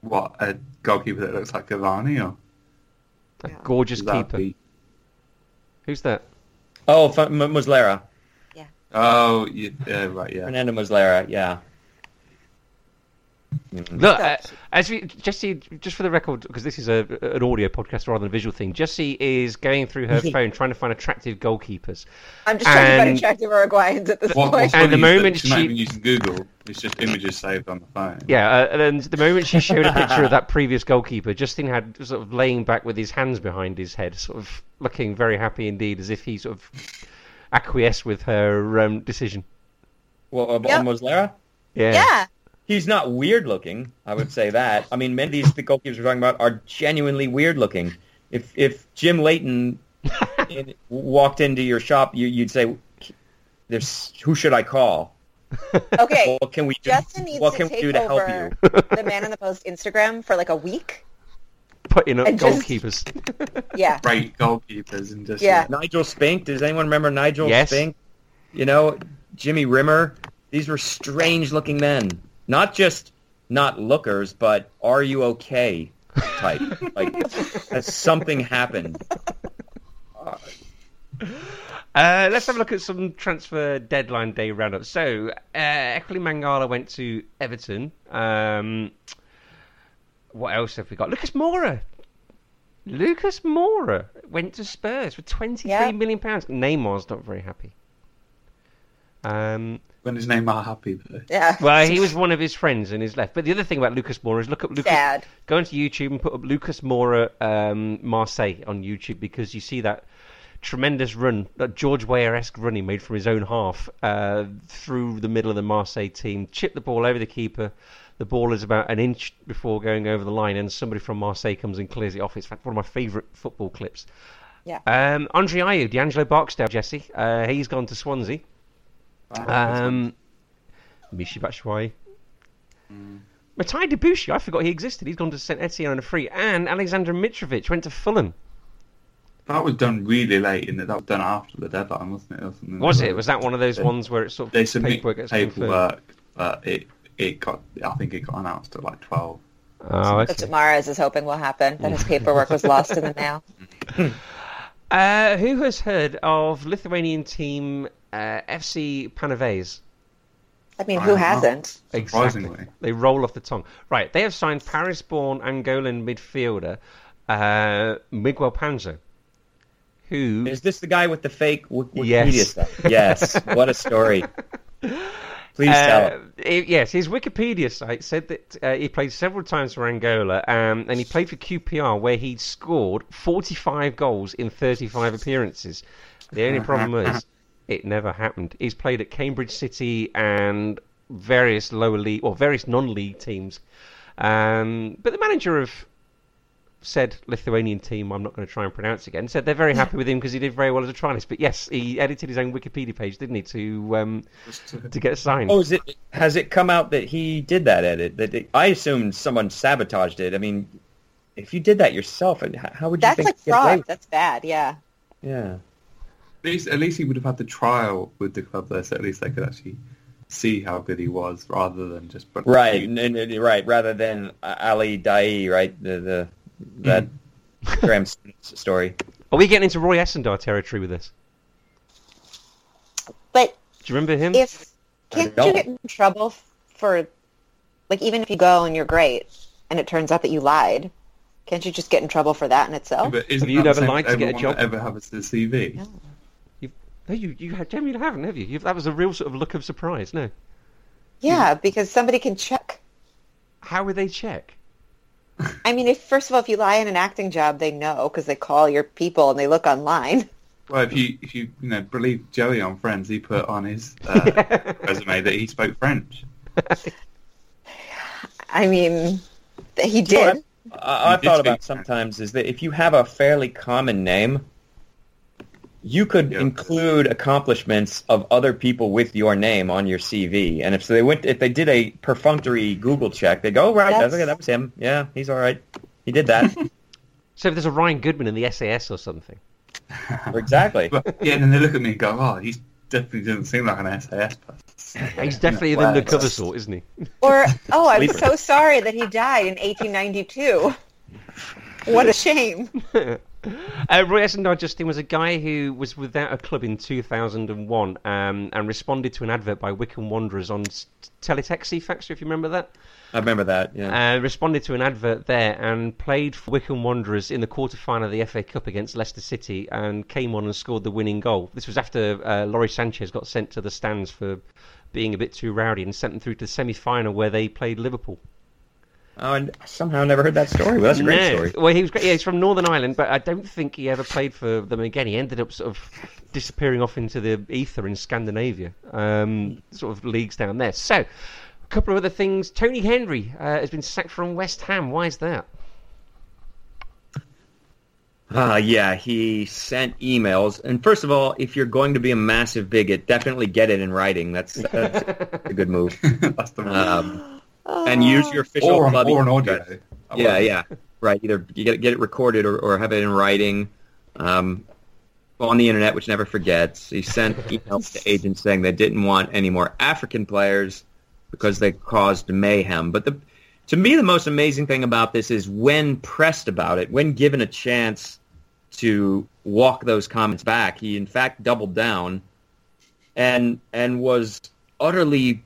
B: What a goalkeeper that looks like Cavani, or
A: A
D: Yeah.
A: gorgeous
B: is
A: keeper.
B: the-
A: Who's that?
C: Oh, Muslera, Yeah.
B: Oh, yeah, uh, yeah, right, yeah.
C: Fernando Muslera. Yeah,
A: Look, uh, as we, Jesse, just for the record, because this is a, an audio podcast rather than a visual thing, Jesse is going through her phone trying to find attractive goalkeepers.
D: I'm just trying to find attractive Uruguayans at this
B: What,
D: point.
B: what's
A: And the
B: funny is that
A: moment
B: she's not even using Google, it's just images saved on the phone.
A: Yeah, uh, and then the moment she showed a picture of that previous goalkeeper, Justin had sort of laying back with his hands behind his head, sort of looking very happy indeed, as if he sort of acquiesced with her um, decision.
C: Well, uh,
D: Yep.
C: Muslera?
A: Yeah.
D: yeah.
C: He's not weird looking. I would say that. I mean, many of these the goalkeepers we're talking about are genuinely weird looking. If if Jim Leighton in, walked into your shop, you, you'd say, "There's who should I call?
D: Okay.
C: What can we do?
D: Justin needs
C: what
D: to
C: can we do to help
D: over
C: you?"
D: the Man on the Post Instagram for like a week.
A: Putting up
D: And just-
A: goalkeepers.
D: Yeah.
B: Great goalkeepers and just
D: Yeah.
C: Nigel Spink. Does anyone remember Nigel
A: Yes.
C: Spink? You know, Jimmy Rimmer. These were strange-looking men. Not just not lookers, but are you okay type. like, has something happened?
A: Uh, let's have a look at some transfer deadline day roundup. So, uh, Ekeli Mangala went to Everton. Um, what else have we got? Lucas Moura. Lucas Moura went to Spurs for twenty-three
D: Yeah.
A: million pounds. Neymar's not very happy. Um,
B: when his name are happy though.
D: Yeah.
A: well, he was one of his friends and he's left. But the other thing about Lucas Moura is look up Lucas.
D: Sad.
A: Go into YouTube and put up Lucas Moura um, Marseille on YouTube because you see that tremendous run, that George Weah-esque run he made from his own half uh, through the middle of the Marseille team, chipped the ball over the keeper. The ball is about an inch before going over the line, and somebody from Marseille comes and clears it off. It's one of my favourite football clips.
D: Yeah.
A: Um, Andre Ayew, D'Angelo Barksdale, Jesse, uh, he's gone to Swansea. Um, Michy Batshuayi. Mathieu Debuchy, I forgot he existed. He's gone to St Etienne on a free. And Alexander Mitrovic went to Fulham.
B: That was done really late, and that was done after the deadline, wasn't it? Or something
A: Was it?
B: that?
A: Was that one of those ones where it's sort of
B: They submit
A: paperwork gets
B: paperwork, but it it got. I think it got announced at like twelve.
A: Oh, okay.
D: That's what Mahrez is hoping will happen. That his paperwork was lost in the mail.
A: Uh, who has heard of Lithuanian team uh, FC Panaves?
D: I mean, who
B: don't
D: hasn't?
A: Exactly.
B: Surprisingly.
A: They roll off the tongue. Right, they have signed Paris-born Angolan midfielder uh, Miguel Panzo, who
C: Is this the guy with the fake Wik- Wikipedia
A: Yes.
C: stuff? Yes. what a story. Please tell.
A: Uh, it- yes, his Wikipedia site said that uh, he played several times for Angola, um, and he played for QPR, where he'd scored 45 goals in 35 appearances. The only problem is, it never happened. He's played at Cambridge City and various lower league or various non-league teams, um, but the manager of said Lithuanian team, I'm not going to try and pronounce again, said they're very happy with him because he did very well as a trialist. But yes, he edited his own Wikipedia page, didn't he, to um,
B: to-
A: to get signed.
C: Oh, is it? Has it come out that he did that edit? That it, I assumed someone sabotaged it. I mean, if you did that yourself, and how would you
D: That's
C: think?
D: like
C: to get away
D: fraud. That's bad. Yeah.
C: Yeah.
B: At least, at least he would have had the trial with the club there, so at least they could actually see how good he was, rather than just
C: Right. And, and- right. Rather than Ali Dia, right? The the that hmm. Graham Smith story.
A: Are we getting into Roy Essandoh territory with this?
D: But
A: Do you remember him?
D: if
C: I
D: can't
C: don't.
D: you get in trouble for like even if you go and you're great and it turns out that you lied, can't you just get in trouble for that in itself?
B: But isn't
A: Have you
B: that the
A: never
B: same
A: lied
B: with
A: to get a job?
B: that Ever have a CV?
D: No.
A: No, you you had Jamie, you haven't, have you? You've, that was a real sort of look of surprise. No,
D: Yeah, because somebody can check.
A: how would they check?
D: I mean, if first of all, if you lie in an acting job, they know because they call your people and they look online.
B: Well, if you if you you know believe Joey on Friends, he put on his uh, resume that he spoke French.
D: I mean, he did.
C: I, I've thought
B: speak
C: about
B: French.
C: sometimes is that if you have a fairly common name, you could
B: Yeah.
C: include accomplishments of other people with your name on your CV. And if so they went, if they did a perfunctory Google check, they go, oh, right, that's,
D: That's-
C: okay, that was him. Yeah, he's all right. He did that.
A: So if there's a Ryan Goodman in the SAS or something,
C: exactly.
B: But yeah, and then they look at me and go, "Oh, he definitely doesn't seem like an SAS person."
A: he's definitely
B: Well,
A: the undercover sort, isn't he?
D: Or, oh, I'm so sorry that he died in 1892. What a shame.
A: Uh, Roy Essandoh Justin was a guy who was without a club in 2001 um, and responded to an advert by Wycombe Wanderers on s- Teletext Factor, if you remember that.
C: I remember that. Yeah.
A: Uh, responded to an advert there and played for Wycombe Wanderers in the quarter final of the FA Cup against Leicester City and came on and scored the winning goal. This was after uh, Lawrie Sanchez got sent to the stands for being a bit too rowdy and sent them through to the semi final where they played Liverpool.
C: Oh, and somehow I never heard that story. Well, that's a great
A: No.
C: story.
A: Well, he was great. Yeah, he's from Northern Ireland, but I don't think he ever played for them again. He ended up sort of disappearing off into the ether in Scandinavia, um, sort of leagues down there. So, a couple of other things. Tony Henry uh, has been sacked from West Ham. Why is that?
C: Uh, yeah, he sent emails. And first of all, if you're going to be a massive bigot, definitely get it in writing. That's, that's a good move.
B: That's the
C: Um, and use your official
B: or,
C: club.
B: or an audio.
C: Yeah, yeah, right. Either you get get it recorded or, or have it in writing. Um, on the internet, which never forgets. He sent emails to agents saying they didn't want any more African players because they caused mayhem. But the, to me, the most amazing thing about this is when pressed about it, when given a chance to walk those comments back, he in fact doubled down and and was utterly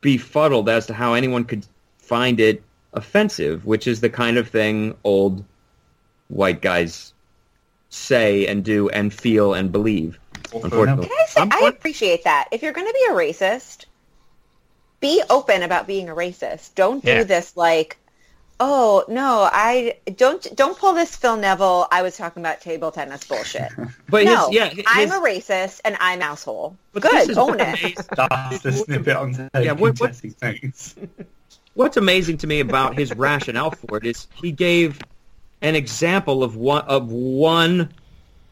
C: befuddled as to how anyone could find it offensive, which is the kind of thing old white guys say and do and feel and believe. Unfortunately.
D: Can I, say,
C: I'm
D: I
C: one-
D: appreciate that. If you're going to be a racist, be open about being a racist. Don't do
A: Yeah.
D: this like, oh no, I don't don't pull this Phil Neville. I was talking about table tennis bullshit.
C: But
D: no,
C: his, yeah, his,
D: I'm a racist and I'm asshole.
C: but this
D: Good,
C: is
D: own it.
C: amazing-
B: That's the snippet on
C: Yeah, what- what-
B: Jesse thinks.
C: What's amazing to me about his rationale for it is he gave an example of one of one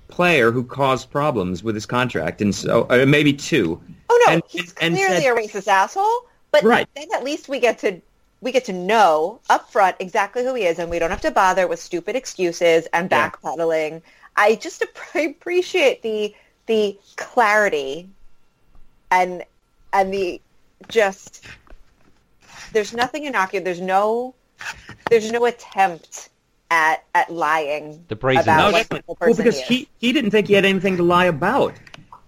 C: player who caused problems with his contract, and so uh, maybe two.
D: Oh no,
C: And-
D: he's
C: and
D: clearly
C: said-
D: a racist asshole. But
C: Right.
D: then at least we get to we get to know up front exactly who he is, and we don't have to bother with stupid excuses and
C: Yeah.
D: backpedaling. I just ap- appreciate the the clarity and and the just there's nothing innocuous. There's no there's no attempt at at lying
A: The brazen-
D: about
C: No,
D: what
C: definitely.
D: type
C: Well, because
D: he is.
C: he, he didn't think he had anything to lie about.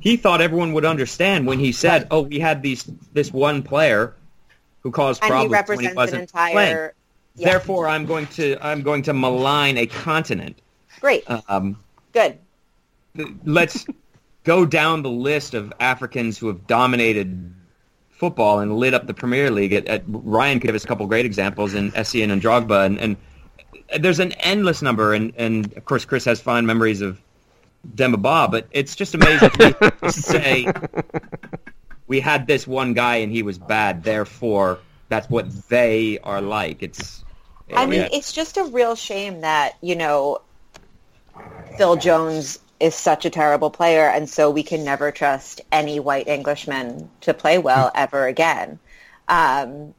C: He thought everyone would understand when he said,
D: Right.
C: "Oh, we had these this one player who caused
D: and he
C: problems when he wasn't
D: entire
C: playing.
D: yeah.
C: Therefore, I'm going to I'm going to malign a continent."
D: great
C: Um,
D: good
C: let's go down the list of Africans who have dominated football and lit up the Premier League. At, at, Ryan could give us a couple great examples in Essien and Drogba, and, and there's an endless number. And, and of course, Chris has fond memories of Demba Ba, but it's just amazing to say we had this one guy and he was bad. Therefore, that's what they are like. It's
D: I mean, it's just a real shame that, you know, Phil Jones is such a terrible player, and so we can never trust any white Englishman to play well ever again. Um,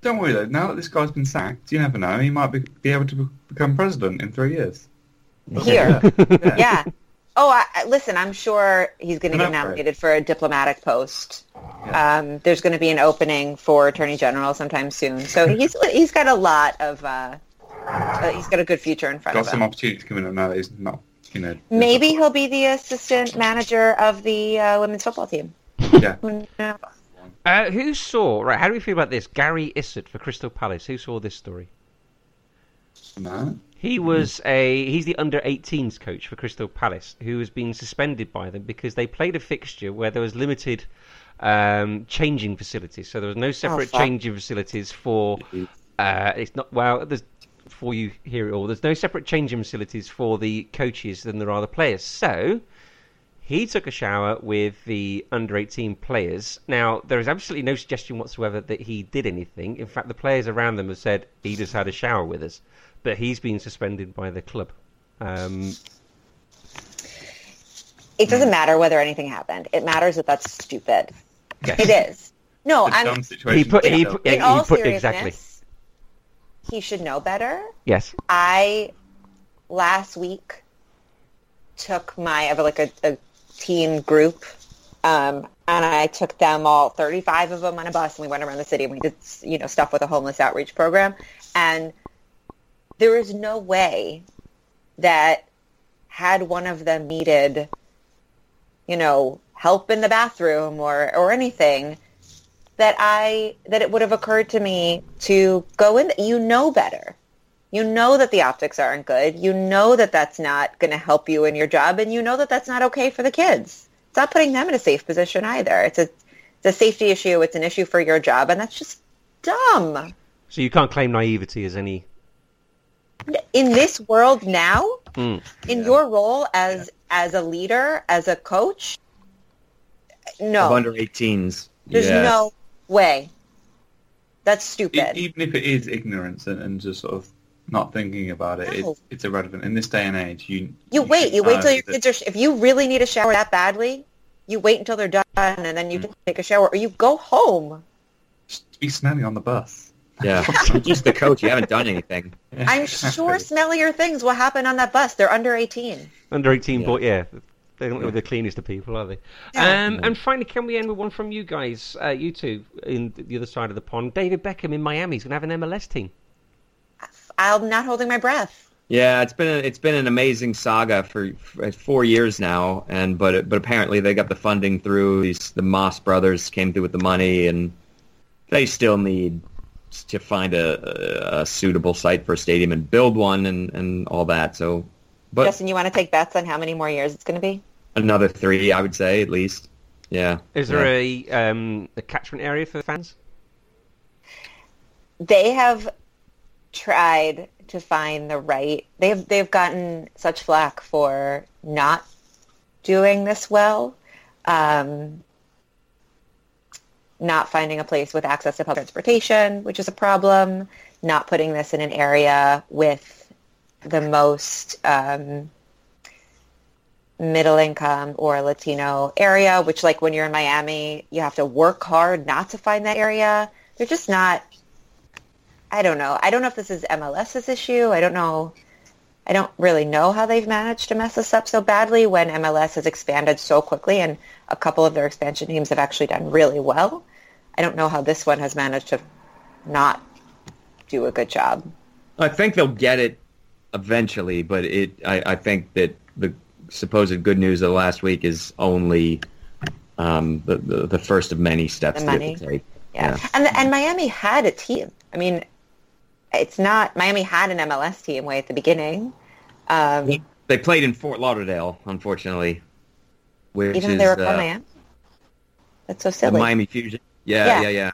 B: Don't worry though. Now that this guy's been sacked, you never know. He might be, be able to be- become president in three years.
D: here,
B: Yeah.
D: yeah. Oh, I, I- listen, I'm sure he's going to get nominated for a diplomatic post. Um, there's going to be an opening for attorney general sometime soon, so he's he's got a lot of uh, uh, he's got a good future in front
B: Got
D: of him.
B: Got some opportunity to come in and know that he's not, you know.
D: Maybe he'll be the assistant manager of the uh, women's football team.
B: Yeah.
D: Who?
A: Uh, who saw, right, how do we feel about this? Gary Issott for Crystal Palace. Who saw this story?
B: No.
A: He was a he's the under 18s coach for Crystal Palace who has been suspended by them because they played a fixture where there was limited um, changing facilities. So there was no separate
D: fuck.
A: changing facilities for uh, it's not well there's before you hear it all there's no separate changing facilities for the coaches than there are the players. So he took a shower with the under 18 players. Now, there is absolutely no suggestion whatsoever that he did anything. In fact, the players around them have said he just had a shower with us. But he's been suspended by the club. Um,
D: It doesn't matter whether anything happened. It matters that that's stupid.
A: yes.
D: It is. No,
B: The
D: I'm
B: dumb.
A: He put, he put,
D: in
A: yeah,
D: all
A: he put exactly.
D: He should know better.
A: Yes.
D: I last week took my I have like a, a teen group, um, and I took them all thirty five of them on a bus, and we went around the city and we did you know stuff with a homeless outreach program, and there is no way that had one of them needed, you know, help in the bathroom or, or anything, that I that it would have occurred to me to go in. You know better. You know that the optics aren't good. You know that that's not going to help you in your job, and you know that that's not okay for the kids. It's not putting them in a safe position either. It's a it's a safety issue. It's an issue for your job, and that's just dumb.
A: So you can't claim naivety as any.
D: In this world now,
A: Mm.
D: in your role as as a leader, as a coach, no,
C: Of under 18s.
D: there's
C: yeah.
D: no way. That's
B: E-
D: stupid.
B: even if it is ignorance and, and just sort of not thinking about it,
D: No.
B: it's, it's irrelevant. In this day and age, you
D: You wait. You wait till your kids are. sh- If you really need a shower that badly, you wait until they're done, and then
B: Mm.
D: you take a shower, or you go home.
B: just be smelly on the bus.
C: Yeah. You're just the coach. You haven't done anything.
D: I'm sure smellier things will happen on that bus. They're under 18.
A: Under 18,
C: Yeah.
A: but yeah, they're not the cleanest of people, are they?
D: Yeah.
A: Um, and finally, can we end with one from you guys, uh, you two, in the other side of the pond? David Beckham in Miami is going to have an MLS team.
D: I'm not holding my breath.
C: Yeah, it's been a, it's been an amazing saga for, for four years now, and but but apparently they got the funding through. These the Moss brothers came through with the money, and they still need to find a, a, a suitable site for a stadium and build one and, and all that. So, but
D: Justin, you want to take bets on how many more years it's going to be?
C: another three, I would say at least. Yeah.
A: Is there a um, a catchment area for the fans?
D: They have tried to find the right. They've they've gotten such flack for not doing this well. Um, not finding a place with access to public transportation, which is a problem, not putting this in an area with the most um, middle income or Latino area, which like when you're in Miami, you have to work hard not to find that area. They're just not, I don't know. I don't know if this is MLS's issue. I don't know. I don't really know how they've managed to mess this up so badly when MLS has expanded so quickly and a couple of their expansion teams have actually done really well. I don't know how this one has managed to not do a good job.
C: I think they'll get it eventually, but it. I, I think that the supposed good news of the last week is only um, the, the the first of many steps
D: The
C: they
D: money.
C: to take.
D: Yeah. And and Miami had a team. I mean, it's not Miami had an MLS team way at the beginning. Um,
C: They played in Fort Lauderdale, unfortunately, which
D: even
C: is
D: they were
C: uh,
D: Miami. That's so
C: the
D: silly.
C: Miami Fusion. Yeah,
D: Yeah.
C: yeah, yeah.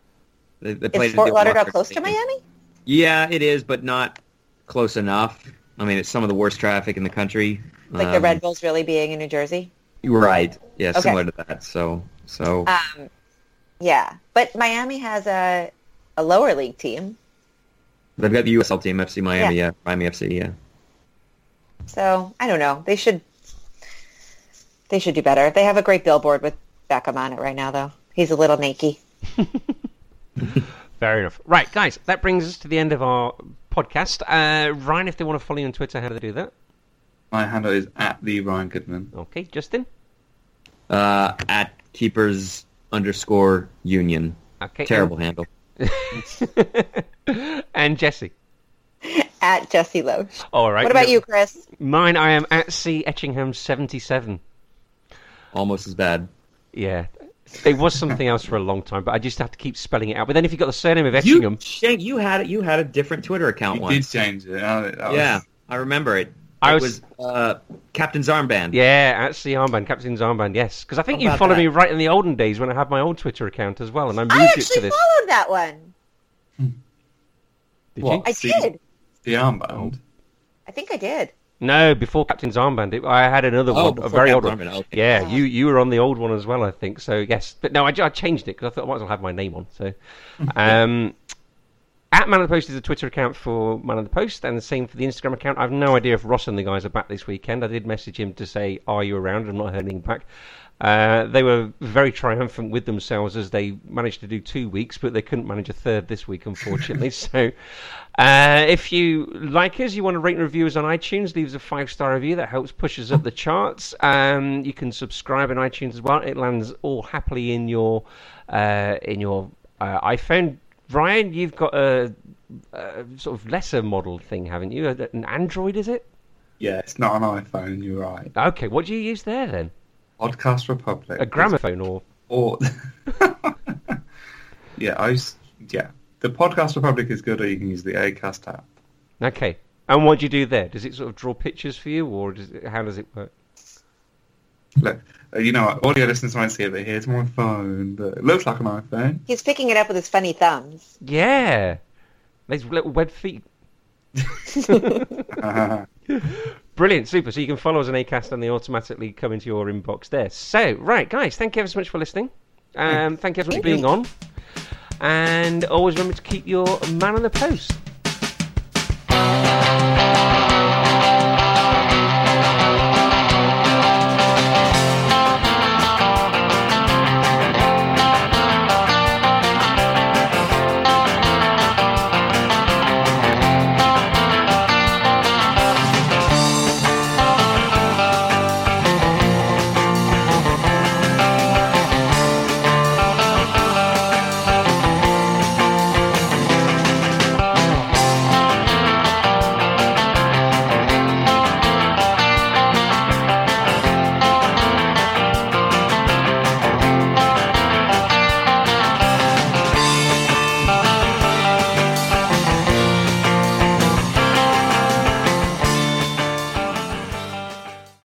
C: They, they played
D: is Fort Lauderdale close to Miami?
C: Yeah, it is, but not close enough. I mean, it's some of the worst traffic in the country.
D: Like the
C: Um,
D: Red Bulls really being in New Jersey?
C: Right. Yeah,
D: Okay.
C: similar to that. So, so
D: Um, yeah, but Miami has a a lower league team,
C: they've got the USL team, FC Miami. Yeah, Miami FC. Yeah.
D: so I don't know. They should they should do better. They have a great billboard with Beckham on it right now, though. He's a little naked.
A: Fair enough. Right, guys, that brings us to the end of our podcast. Uh, Ryan, if they want to follow you on Twitter, how do they do that?
B: My handle is at the Ryan Goodman.
A: Okay, Justin?
C: Uh, at keepers underscore union.
A: Okay.
C: Terrible handle.
A: and Jesse?
D: At Jesse Loach.
A: All right.
D: What about
A: no-
D: you, Chris?
A: Mine, I am at C. Etchingham77.
C: Almost as bad.
A: Yeah. It was something else for a long time, but I just have to keep spelling it out. But then if you've got the surname of
C: You,
A: Etchingham,
C: Shane, you had it. You had a different Twitter account
B: You
C: once.
B: did change it. Oh, that was-
C: Yeah, I remember it.
A: I
C: it
A: was-
C: was, uh, Captain's armband.
A: yeah, at C. Armband, Captain's Armband, yes. Because I think
C: How
A: you
C: about
A: followed
C: that?
A: me right in the olden days when I had my old Twitter account as well, and I moved
D: I
A: it to
D: actually
A: this.
D: followed that one.
A: Did
B: What?
A: you?
D: I
B: See-
D: did.
B: The armband.
D: I think I did.
A: No, before Captain's Armband, it, I had another
C: Oh,
A: one, a very old one.
C: Okay.
A: Yeah, you you were on the old one as well, I think. So yes, but no, I, I changed it because I thought I might as well have my name on. So, um, at Man of the Post is a Twitter account for Man of the Post, and the same for the Instagram account. I've no idea if Ross and the guys are back this weekend. I did message him to say, "Are you around?" I'm not heard anything back. Uh, they were very triumphant with themselves as they managed to do two weeks, but they couldn't manage a third this week, unfortunately. so, uh, if you like us, you want to rate and review us on iTunes, leave us a five star review. That helps push us up the charts. Um, you can subscribe on iTunes as well. It lands all happily in your uh, in your uh, iPhone. Ryan, you've got a, a sort of lesser model thing, haven't you? An Android, is it?
B: Yeah, it's not an iPhone. You're right.
A: Okay, what do you use there then?
B: Podcast Republic.
A: A gramophone or?
B: Or yeah, I use, yeah. The Podcast Republic is good, or you can use the Acast app.
A: Okay. And what do you do there? Does it sort of draw pictures for you, or does it, how does it work?
B: Look, uh, you know, audio listeners won't see it, but here's my phone. But it looks like an iPhone.
D: He's picking it up with his funny thumbs.
A: Yeah. These little web feet. Brilliant, super. So you can follow us on ACAST and they automatically come into your inbox there. So, right, guys, thank you ever so much for listening. Um, thank you ever so much for being on. And always remember to keep your man on the post.